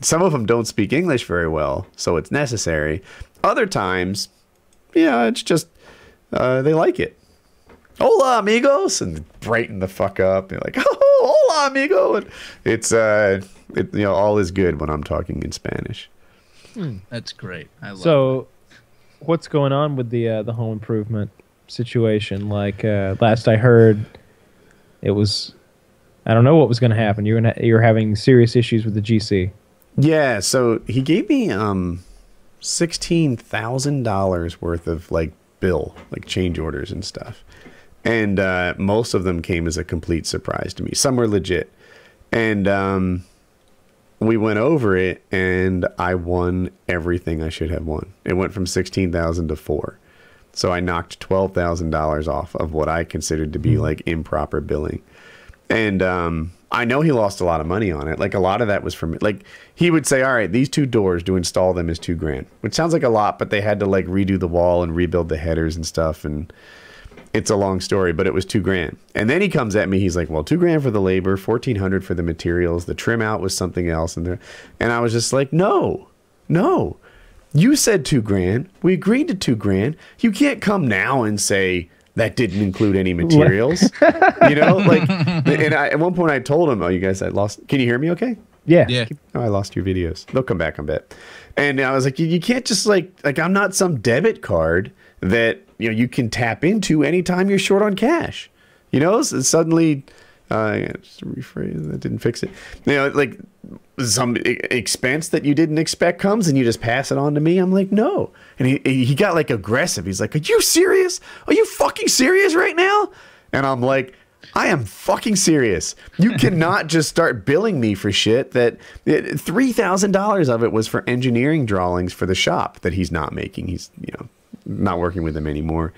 some of them don't speak English very well, so it's necessary. Other times, yeah, it's just uh, they like it. Hola, amigos, and brighten the fuck up. They're like, oh, hola, amigo, and it's uh, it, you know, all is good when I'm talking in Spanish. That's great. I love. it. So, what's going on with the uh, the home improvement situation? Like uh, last I heard, it was I don't know what was going to happen. You're gonna you're having serious issues with the GC. Yeah, so he gave me um sixteen thousand dollars worth of like bill, like change orders and stuff. And uh most of them came as a complete surprise to me. Some were legit. And um we went over it and I won everything I should have won. It went from sixteen thousand to four. So I knocked twelve thousand dollars off of what I considered to be like improper billing and um, I know he lost a lot of money on it. Like a lot of that was from like he would say, "All right, these two doors to install them is two grand," which sounds like a lot, but they had to like redo the wall and rebuild the headers and stuff, and it's a long story, but it was two grand. And then he comes at me, he's like, "Well, two grand for the labor, fourteen hundred for the materials, the trim out was something else," and there, and I was just like, "No, no." You said two grand. We agreed to two grand. You can't come now and say that didn't include any materials. you know, like, and I, at one point I told him, "Oh, you guys, I lost. Can you hear me? Okay." Yeah. yeah, Oh, I lost your videos. They'll come back, I bet. And I was like, you, you can't just like like I'm not some debit card that you know you can tap into anytime you're short on cash. You know, so suddenly, uh, just rephrase that didn't fix it. You know, like some expense that you didn't expect comes and you just pass it on to me. I'm like, no. And he he got like aggressive. He's like, are you serious? Are you fucking serious right now? And I'm like. I am fucking serious. You cannot just start billing me for shit that three thousand dollars of it was for engineering drawings for the shop that he's not making. He's you know not working with him anymore.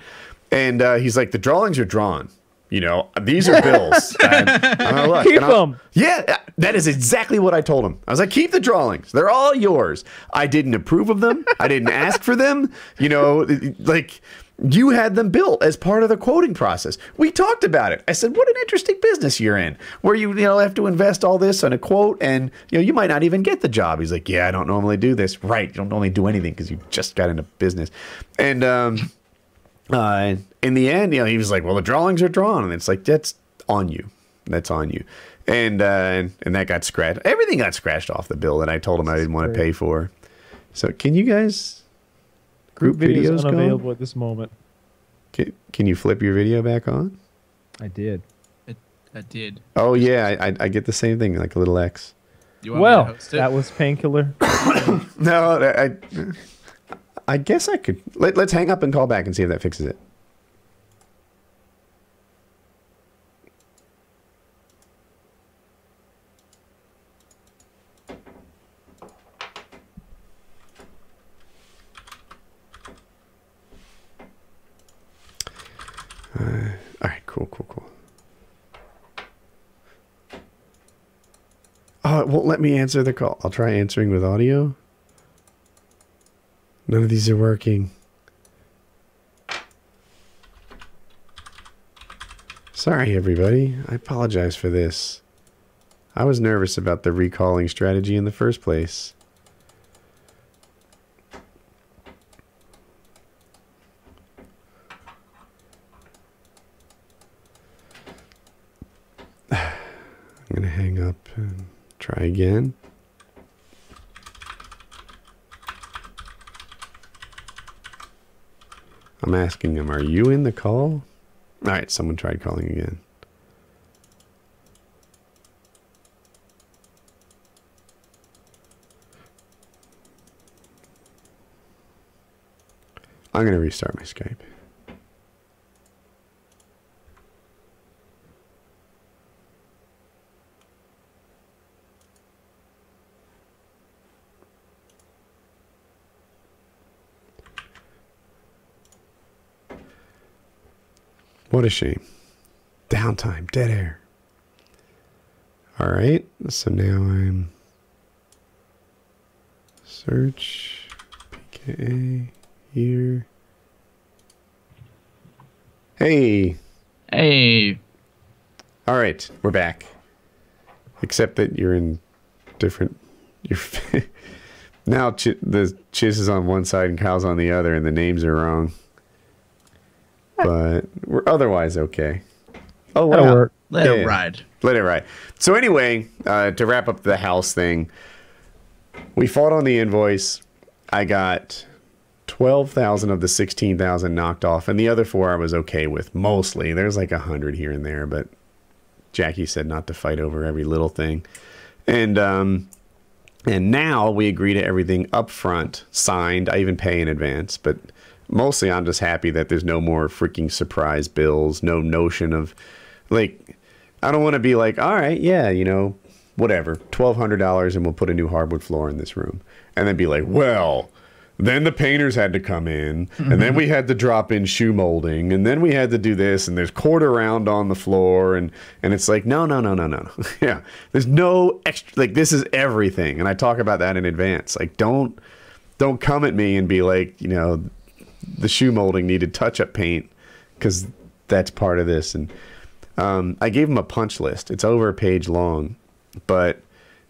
And uh, he's like, the drawings are drawn. You know, these are bills. I'm like, "Look," Keep them. Yeah, that is exactly what I told him. I was like, keep the drawings. They're all yours. I didn't approve of them. I didn't ask for them. You know, like you had them built as part of the quoting process. We talked about it. I said, what an interesting business you're in where you, you know, have to invest all this on a quote and, you know, you might not even get the job. He's like, yeah, I don't normally do this. Right. You don't normally do anything because you just got into business. And, um, uh, in the end, you know, he was like, "Well, the drawings are drawn," and it's like that's on you. That's on you. And uh, and that got scratched. Everything got scratched off the bill that I told him I didn't want to pay for. So can you guys group, Videos videos, unavailable go? at this moment. Can, can you flip your video back on? I did. it, I did. Oh yeah, I, I, I get the same thing, like a little X. You want Well, that was painkiller. No, I, I, I guess I could. Let, let's hang up and call back and see if that fixes it. Uh, all right, cool, cool, cool. Oh, it won't let me answer the call. I'll try answering with audio. None of these are working. Sorry, everybody. I apologize for this. I was nervous about the recalling strategy in the first place. Going to hang up and try again. I'm asking him, are you in the call? All right, someone tried calling again. I'm going to restart my Skype. What a shame. Downtime, dead air. All right. So now I'm search PKA here. Hey. Hey, All right, we're back. Except that you're in different. You're now Ch- the Chiz is on one side and Kyle's on the other, and the names are wrong. But we're otherwise okay. Oh, That'll work. let Yeah, it ride. Let it ride. So anyway, uh, to wrap up the house thing, we fought on the invoice. I got twelve thousand of the sixteen thousand knocked off, and the other four I was okay with. Mostly, there's like a hundred here and there, but Jackie said not to fight over every little thing, and um, and now we agree to everything up front, signed. I even pay in advance, but mostly I'm just happy that there's no more freaking surprise bills, no notion of like I don't want to be like, all right, yeah, you know, whatever, twelve hundred dollars, and we'll put a new hardwood floor in this room, and then be like, well, then the painters had to come in, and then mm-hmm. we had to drop in shoe molding, and then we had to do this, and there's quarter round on the floor, and and it's like, no, no, no, no, no, no, yeah, there's no extra, like this is everything, and I talk about that in advance, like don't don't come at me and be like, you know, the shoe molding needed touch up paint because that's part of this. And um, I gave him a punch list. It's over a page long, but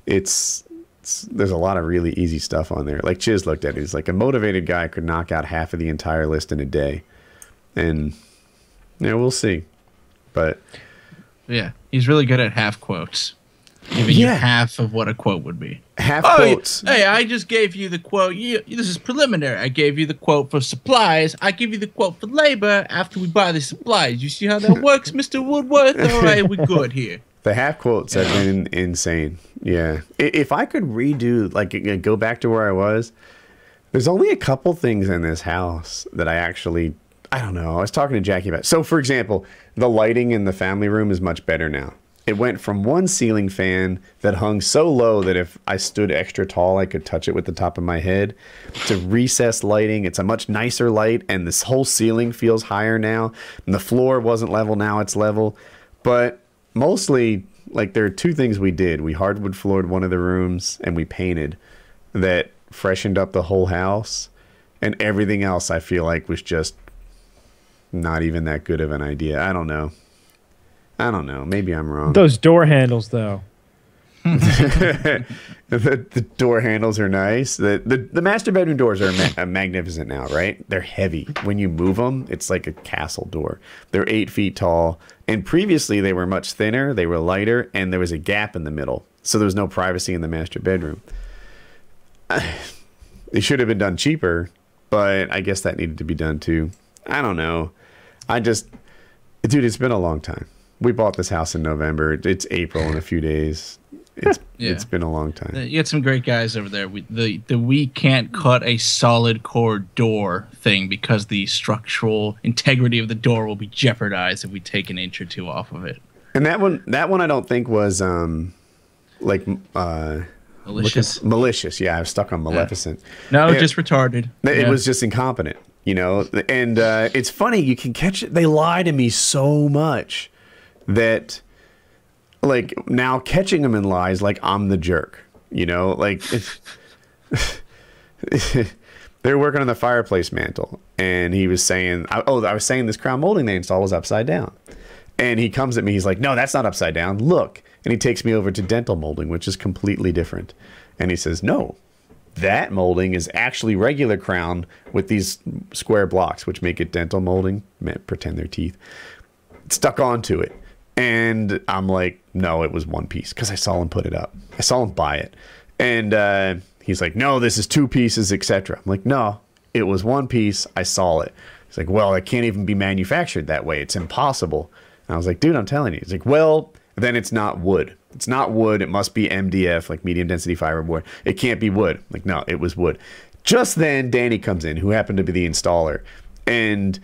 it's, it's there's a lot of really easy stuff on there. Like Chiz looked at it. He's like a motivated guy could knock out half of the entire list in a day, and yeah, we'll see. But Yeah, he's really good at half quotes, giving Yeah. you half of what a quote would be. half Oh, quotes. hey, I just gave you the quote. You, this is preliminary. I gave you the quote for supplies. I give you the quote for labor after we buy the supplies. You see how that works, Mr. Woodworth? All right, we're good here. The half quotes have been insane. Yeah. If I could redo, like, go back to where I was, there's only a couple things in this house that I actually, I don't know. I was talking to Jackie about. So, for example, the lighting in the family room is much better now. It went from one ceiling fan that hung so low that if I stood extra tall, I could touch it with the top of my head to recessed lighting. It's a much nicer light, and this whole ceiling feels higher now. And the floor wasn't level, now it's level. But mostly, like, there are two things we did. We hardwood floored one of the rooms, and we painted that freshened up the whole house. And everything else, I feel like, was just not even that good of an idea. I don't know. I don't know. Maybe I'm wrong. Those door handles, though. the, the door handles are nice. The, the the master bedroom doors are ma- uh, magnificent now, right? They're heavy. When you move them, it's like a castle door. They're eight feet tall, and previously they were much thinner. They were lighter, and there was a gap in the middle, so there was no privacy in the master bedroom. They should have been done cheaper, but I guess that needed to be done too. I don't know. I just, dude, it's been a long time. We bought this house in November. It's April in a few days. It's Yeah. it's been a long time. You got some great guys over there. We, the the we can't cut a solid core door thing because the structural integrity of the door will be jeopardized if we take an inch or two off of it. And that one, that one, I don't think was um, like uh, Malicious. malicious. Yeah, I was stuck on Maleficent. No, Yeah. just retarded. It Yeah. was just incompetent, you know. And uh, it's funny you can catch it. They lie to me so much that, like, now catching them in lies, like I'm the jerk, you know. Like, they were working on the fireplace mantle, and he was saying, "Oh, I was saying this crown molding they installed was upside down." And he comes at me. He's like, "No, that's not upside down. Look." And he takes me over to dental molding, which is completely different. And he says, "No, that molding is actually regular crown with these square blocks, which make it dental molding. Pretend they're teeth stuck onto it." And I'm like, "No, it was one piece," because I saw him put it up. I saw him buy it, and uh, he's like, "No, this is two pieces, etc." I'm like, "No, it was one piece. I saw it." He's like, "Well, it can't even be manufactured that way. It's impossible." And I was like, "Dude, I'm telling you." He's like, "Well, then it's not wood. It's not wood. It must be MDF, like medium density fiberboard. It can't be wood." I'm like, no, it was wood. Just then, Danny comes in, who happened to be the installer, and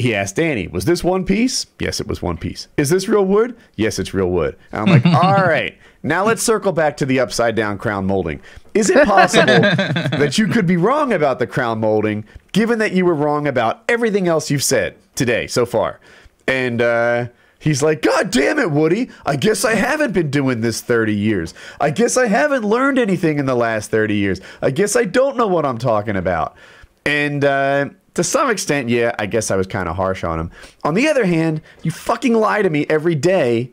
he asked Danny, "Was this one piece?" Yes, it was one piece. Is this real wood? Yes, it's real wood. And I'm like, "All right, now let's circle back to the upside down crown molding. Is it possible that you could be wrong about the crown molding, given that you were wrong about everything else you've said today so far?" And uh, He's like, God damn it, Woody. I guess I haven't been doing this 30 years. I guess I haven't learned anything in the last 30 years. I guess I don't know what I'm talking about. And uh, to some extent, yeah, I guess I was kind of harsh on him. On the other hand, you fucking lie to me every day.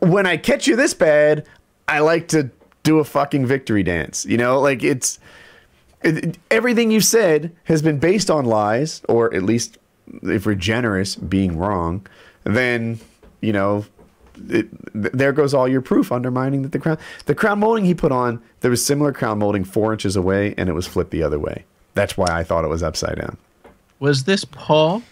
When I catch you this bad, I like to do a fucking victory dance. You know, like it's it, everything you said has been based on lies, or at least, if we're generous, being wrong. Then you know, it, there goes all your proof undermining that the crown, the crown molding he put on, there was similar crown molding four inches away, and it was flipped the other way. That's why I thought it was upside down. Was this Paul?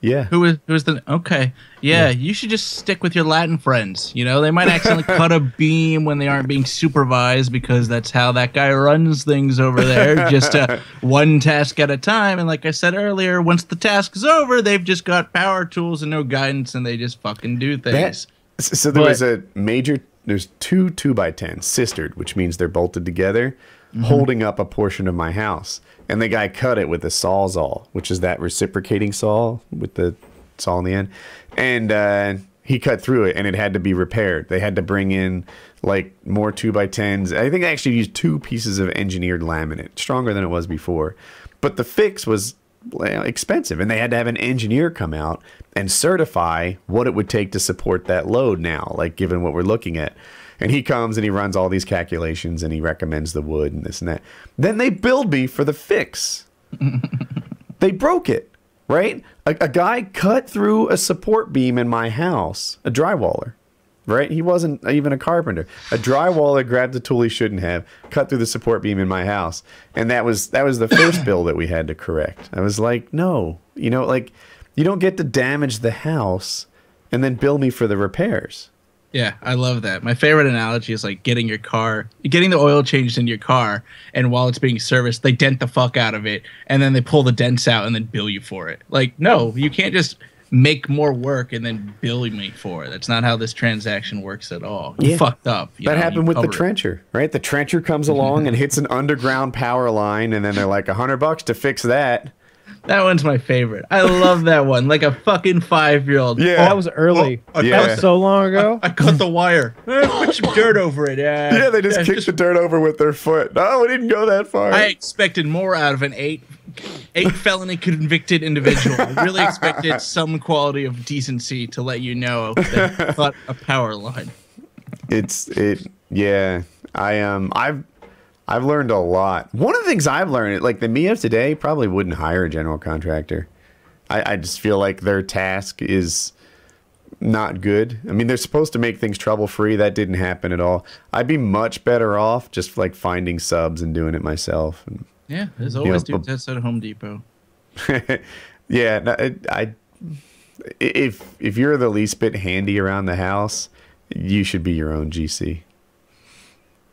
Yeah. Who was who was the okay? Yeah, you should just stick with your Latin friends. You know, they might accidentally cut a beam when they aren't being supervised because that's how that guy runs things over there. just uh, one task at a time. And like I said earlier, once the task is over, they've just got power tools and no guidance, and they just fucking do That, things. so there But- was a major. There's two two by tens sistered, which means they're bolted together, holding up a portion of my house. And the guy cut it with a sawzall, which is that reciprocating saw with the saw in the end. And uh, he cut through it, and it had to be repaired. They had to bring in like more two by tens. I think they actually used two pieces of engineered laminate, stronger than it was before. But the fix was expensive, and they had to have an engineer come out and certify what it would take to support that load now, like given what we're looking at. And he comes and he runs all these calculations and he recommends the wood and this and that. Then they build me for the fix. they broke it, right? A, a guy cut through a support beam in my house, a drywaller, right? He wasn't even a carpenter. A drywaller grabbed a tool he shouldn't have, cut through the support beam in my house, and that was that was the first bill that we had to correct. I was like, no, you know, like you don't get to damage the house and then bill me for the repairs. Yeah, I love that. My favorite analogy is like getting your car, getting the oil changed in your car, and while it's being serviced, they dent the fuck out of it, and then they pull the dents out and then bill you for it. Like, no, you can't just make more work and then bill me for it. That's not how this transaction works at all. You Yeah. fucked up. you That know, happened with the covered it. trencher, right? The trencher comes along and hits an underground power line, and then they're like a hundred bucks to fix that. That one's my favorite. I love that one. Like a fucking five year old. Yeah. that was early. Well, Yeah. That was so long ago. I cut the wire. Eh, Put some dirt over it. Uh, Yeah, they just yeah, kicked the dirt over with their foot. No, we didn't go that far. I expected more out of an eight eight felony convicted individual. I really expected some quality of decency to let you know that cut a power line. it's it yeah i um i've i've learned a lot. One of the things i've learned like the me of today probably wouldn't hire a general contractor. I i just feel like their task is not good. I mean they're supposed to make things trouble free that didn't happen at all. I'd be much better off just like finding subs and doing it myself. And Yeah, there's always but- dudes outside Home Depot. yeah it, i if if you're the least bit handy around the house you should be your own gc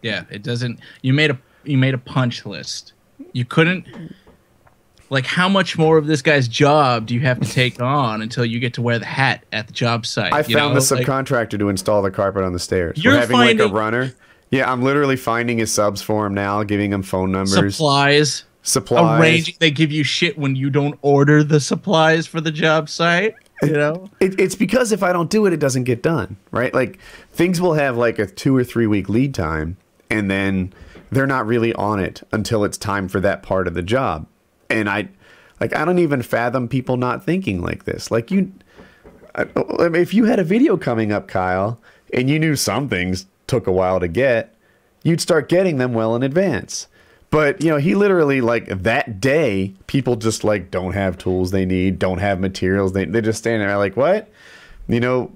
Yeah, it doesn't. You made a you made a punch list. You couldn't. Like, how much more of this guy's job do you have to take on until you get to wear the hat at the job site? I found know? the Like, subcontractor to install the carpet on the stairs. You're We're having like a runner. Yeah, I'm literally finding his subs for him now, giving him phone numbers, supplies. supplies. arranging they give you shit when you don't order the supplies for the job site you know It, it's because if I don't do it, it doesn't get done, right? Like things will have like a two or three week lead time, and then they're not really on it until it's time for that part of the job. And I, like, I don't even fathom people not thinking like this. Like you, I, if you had a video coming up, Kyle, and you knew some things took a while to get, you'd start getting them well in advance. But you know, he literally like that day, people just like don't have tools they need, don't have materials. They they just stand there like what? You know,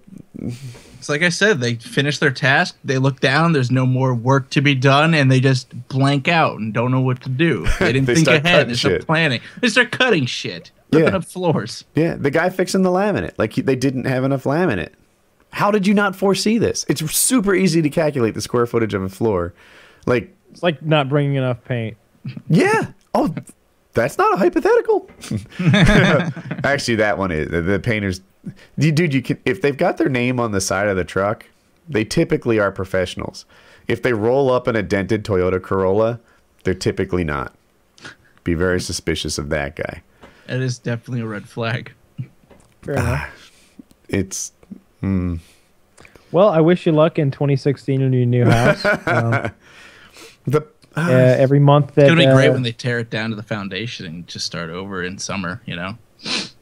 it's like i said they finish their task they look down there's no more work to be done and they just blank out and don't know what to do they didn't They think start ahead cutting they start planning they start cutting shit ripping Yeah. up floors yeah, the guy fixing the laminate, like he, they didn't have enough laminate. How did you not foresee this? It's super easy to calculate the square footage of a floor. Like, It's like not bringing enough paint. yeah, oh, that's not a hypothetical. Actually, that one is the, the painters. You- Dude, you can if they've got their name on the side of the truck, they typically are professionals. If they roll up in a dented Toyota Corolla, they're typically not. Be very suspicious of that guy. that is definitely a red flag Fair enough. it's Well, I wish you luck in 2016 in your new house. Um, the uh, every month that It's gonna be great uh, when they tear it down to the foundation and just start over in summer. You know.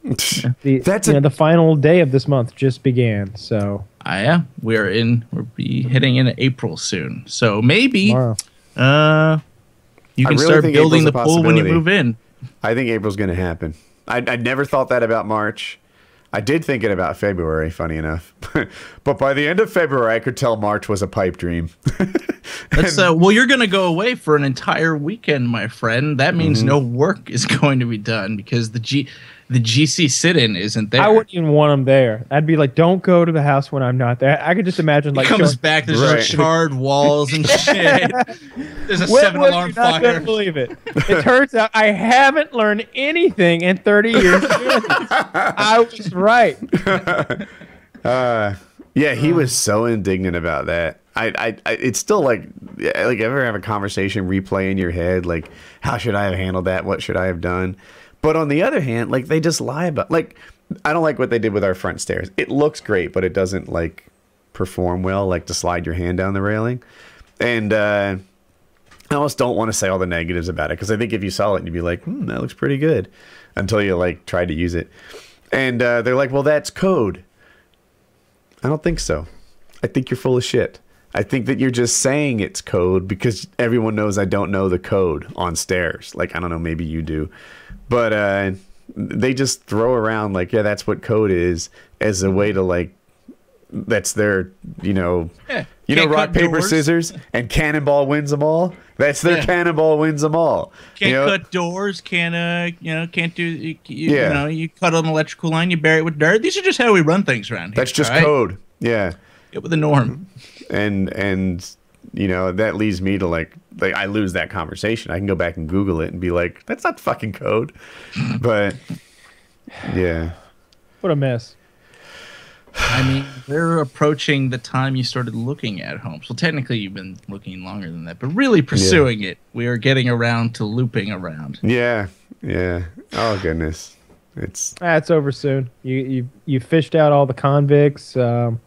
the, That's you a- know, the final day of this month just began. So Ah, yeah, we are in. We'll be heading into April soon, so maybe tomorrow. uh, you can really start building the April's a pool when you move in. I think April's going to happen. I, I never thought that about March. I did think it about February, funny enough. but by the end of February, I could tell March was a pipe dream. That's uh, well, you're gonna go away for an entire weekend, my friend. That means Mm-hmm. no work is going to be done because the G, the GC sit-in isn't there. I wouldn't even want him there. I'd be like, don't go to the house when I'm not there. I could just imagine He like comes showing- back. There's Right. charred walls and shit. There's a When seven would alarm you not gonna believe it. It turns out I haven't learned anything in 30 years. of doing this. I was right. Uh, yeah, he was so indignant about that. I, I, I it's still like, like ever have a conversation replay in your head, like, how should I have handled that? What should I have done? But on the other hand, like they just lie about, like, I don't like what they did with our front stairs. It looks great, but it doesn't like perform well, like to slide your hand down the railing. And uh, I almost don't want to say all the negatives about it because I think if you saw it, you'd be like, hmm, that looks pretty good, until you like try to use it. And uh, they're like, well, that's code. I don't think so. I think you're full of shit. I think that you're just saying it's code because everyone knows I don't know the code on stairs. Like I don't know, maybe you do, but uh, they just throw around like, yeah, that's what code is, as a way to like, that's their, you know, Yeah, you know, rock paper doors. scissors, and cannonball wins them all. That's their Yeah. cannonball wins them all. Can't you know? cut doors. Can't uh, you know, can't do. You, you, Yeah. you know, you cut an electrical line, you bury it with dirt. These are just how we run things around here. That's just right? code. Yeah. Get with the norm. And and you know that leads me to like like I lose that conversation. I can go back and Google it and be like, that's not fucking code. but yeah, What a mess. I mean, we're approaching the time you started looking at homes. Well, technically, you've been looking longer than that, but really pursuing it. We are getting around to looping around. yeah, yeah. Oh goodness, it's Ah, over soon. You you you fished out all the convicts. Um,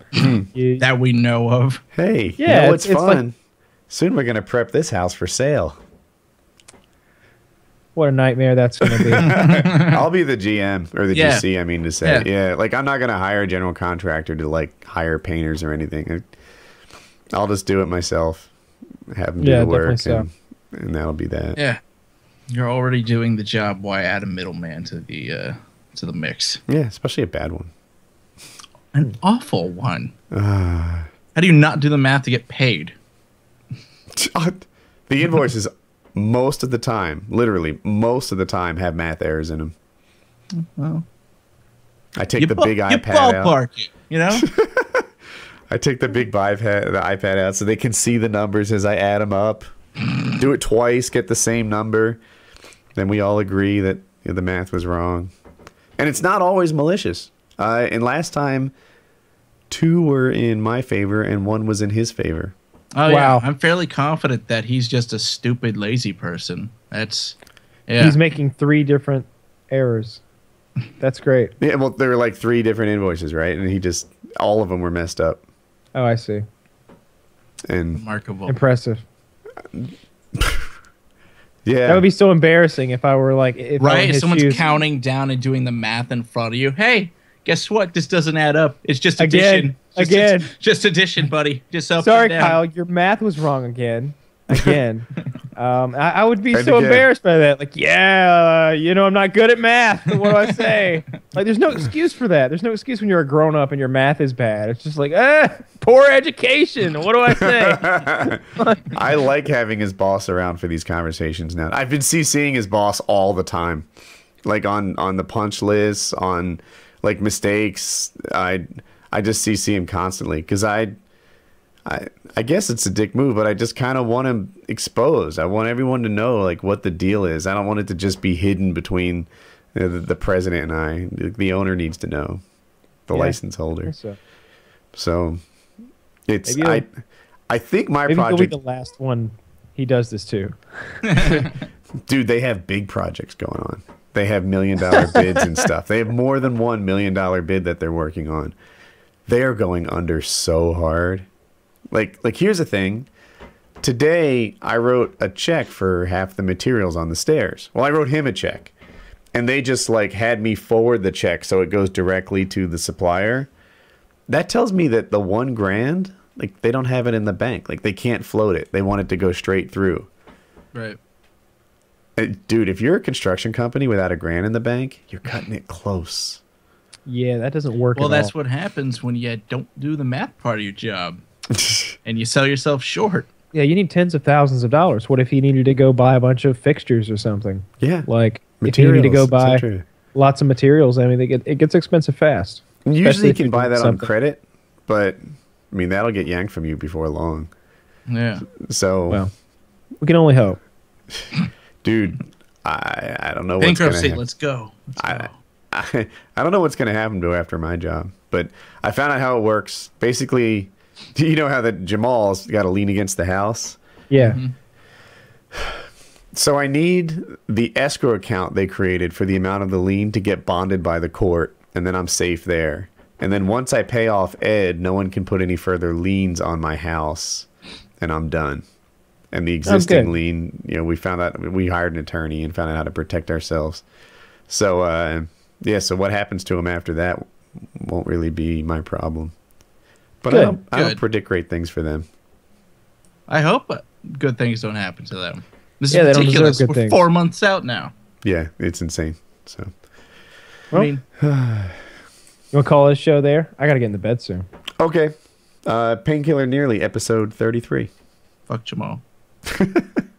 you, That we know of. hey, Yeah, you know it's- what's it's like- fun? Soon we're gonna prep this house for sale. what a nightmare that's going to be. I'll be the GM or the Yeah. GC. I mean to say, Yeah. yeah. Like I'm not gonna hire a general contractor to like hire painters or anything. I'll just do it myself. Have them do Yeah, the definitely work, so. and, and that'll be that. Yeah, you're already doing the job. Why add a middleman to the uh, to the mix? Yeah, especially a bad one. An awful one. Ah. How do you not do the math to get paid? the invoices most of the time, literally most of the time, have math errors in them. Well, I take the big iPad out. ballpark it. You know. I take the big iPad, the iPad out so they can see the numbers as I add them up. Do it twice, get the same number. Then we all agree that you know, the math was wrong, and it's not always malicious. Uh, and last time, two were in my favor and one was in his favor. Oh yeah, Wow. I'm fairly confident that he's just a stupid, lazy person. That's yeah. He's making three different errors. That's great. Yeah, well, there were like three different invoices, right? And he just all of them were messed up. Oh, I see. And remarkable. Impressive. Yeah, That would be so embarrassing if I were like, if I were in right? his Someone's shoes. counting down and doing the math in front of you. Hey, guess what? This doesn't add up. It's just Again. addition. Just, Again. just addition, buddy. Just up. Sorry, and down. Kyle, your math was wrong again. Again. um, I, I would be so embarrassed by that. Like, yeah, uh, you know, I'm not good at math. What do I say? like, there's no excuse for that. There's no excuse when you're a grown up and your math is bad. It's just like, ah, poor education. What do I say? I like having his boss around for these conversations now. I've been CCing his boss all the time, like on on the punch list, on like mistakes. I I just CC him constantly because I. I, I guess it's a dick move, but I just kind of want him exposed. I want everyone to know like what the deal is. I don't want it to just be hidden between uh, the, the president and I. The, the owner needs to know, the Yeah. license holder. so, So it's Maybe I I think my maybe project the last one he does this too. dude, they have big projects going on. They have million dollar bids and stuff. They have more than one million dollar bid that they're working on. They are going under so hard. Like like here's the thing. Today I wrote a check for half the materials on the stairs. Well, I wrote him a check. And they just like had me forward the check so it goes directly to the supplier. That tells me that the 1 grand, like they don't have it in the bank. Like they can't float it. They want it to go straight through. Right. Uh, Dude, if you're a construction company without a grand in the bank, you're cutting it close. Yeah, that doesn't work. Well, at that's all. what happens when you don't do the math part of your job and you sell yourself short. Yeah, you need tens of thousands of dollars. What if he needed to go buy a bunch of fixtures or something? Yeah. Like if you needed to go buy lots of materials, I mean, they get, it gets expensive fast. Usually you can buy doing that on credit, but I mean that'll get yanked from you before long. Yeah. So, Well, we can only hope. dude, I I don't know what's gonna Bankruptcy. happen. Let's go. Let's I, go. I I don't know what's gonna happen to after my job, but I found out how it works. Basically, you know how that Jamal's got to lien against the house. Yeah. So I need the escrow account they created for the amount of the lien to get bonded by the court, and then I'm safe there. And then once I pay off Ed, no one can put any further liens on my house, and I'm done. And the existing good. lien, you know, we found out we hired an attorney and found out how to protect ourselves. So uh, yeah, so what happens to him after that won't really be my problem. But I don't, I don't predict great things for them. I hope uh, good things don't happen to them. This Yeah, they is don't ridiculous. good We're things. four months out now. Yeah, it's insane. So Well, I mean, You want to call this show there? I got to get in the bed soon. okay, uh, Painkiller Already episode thirty three. fuck Jamal.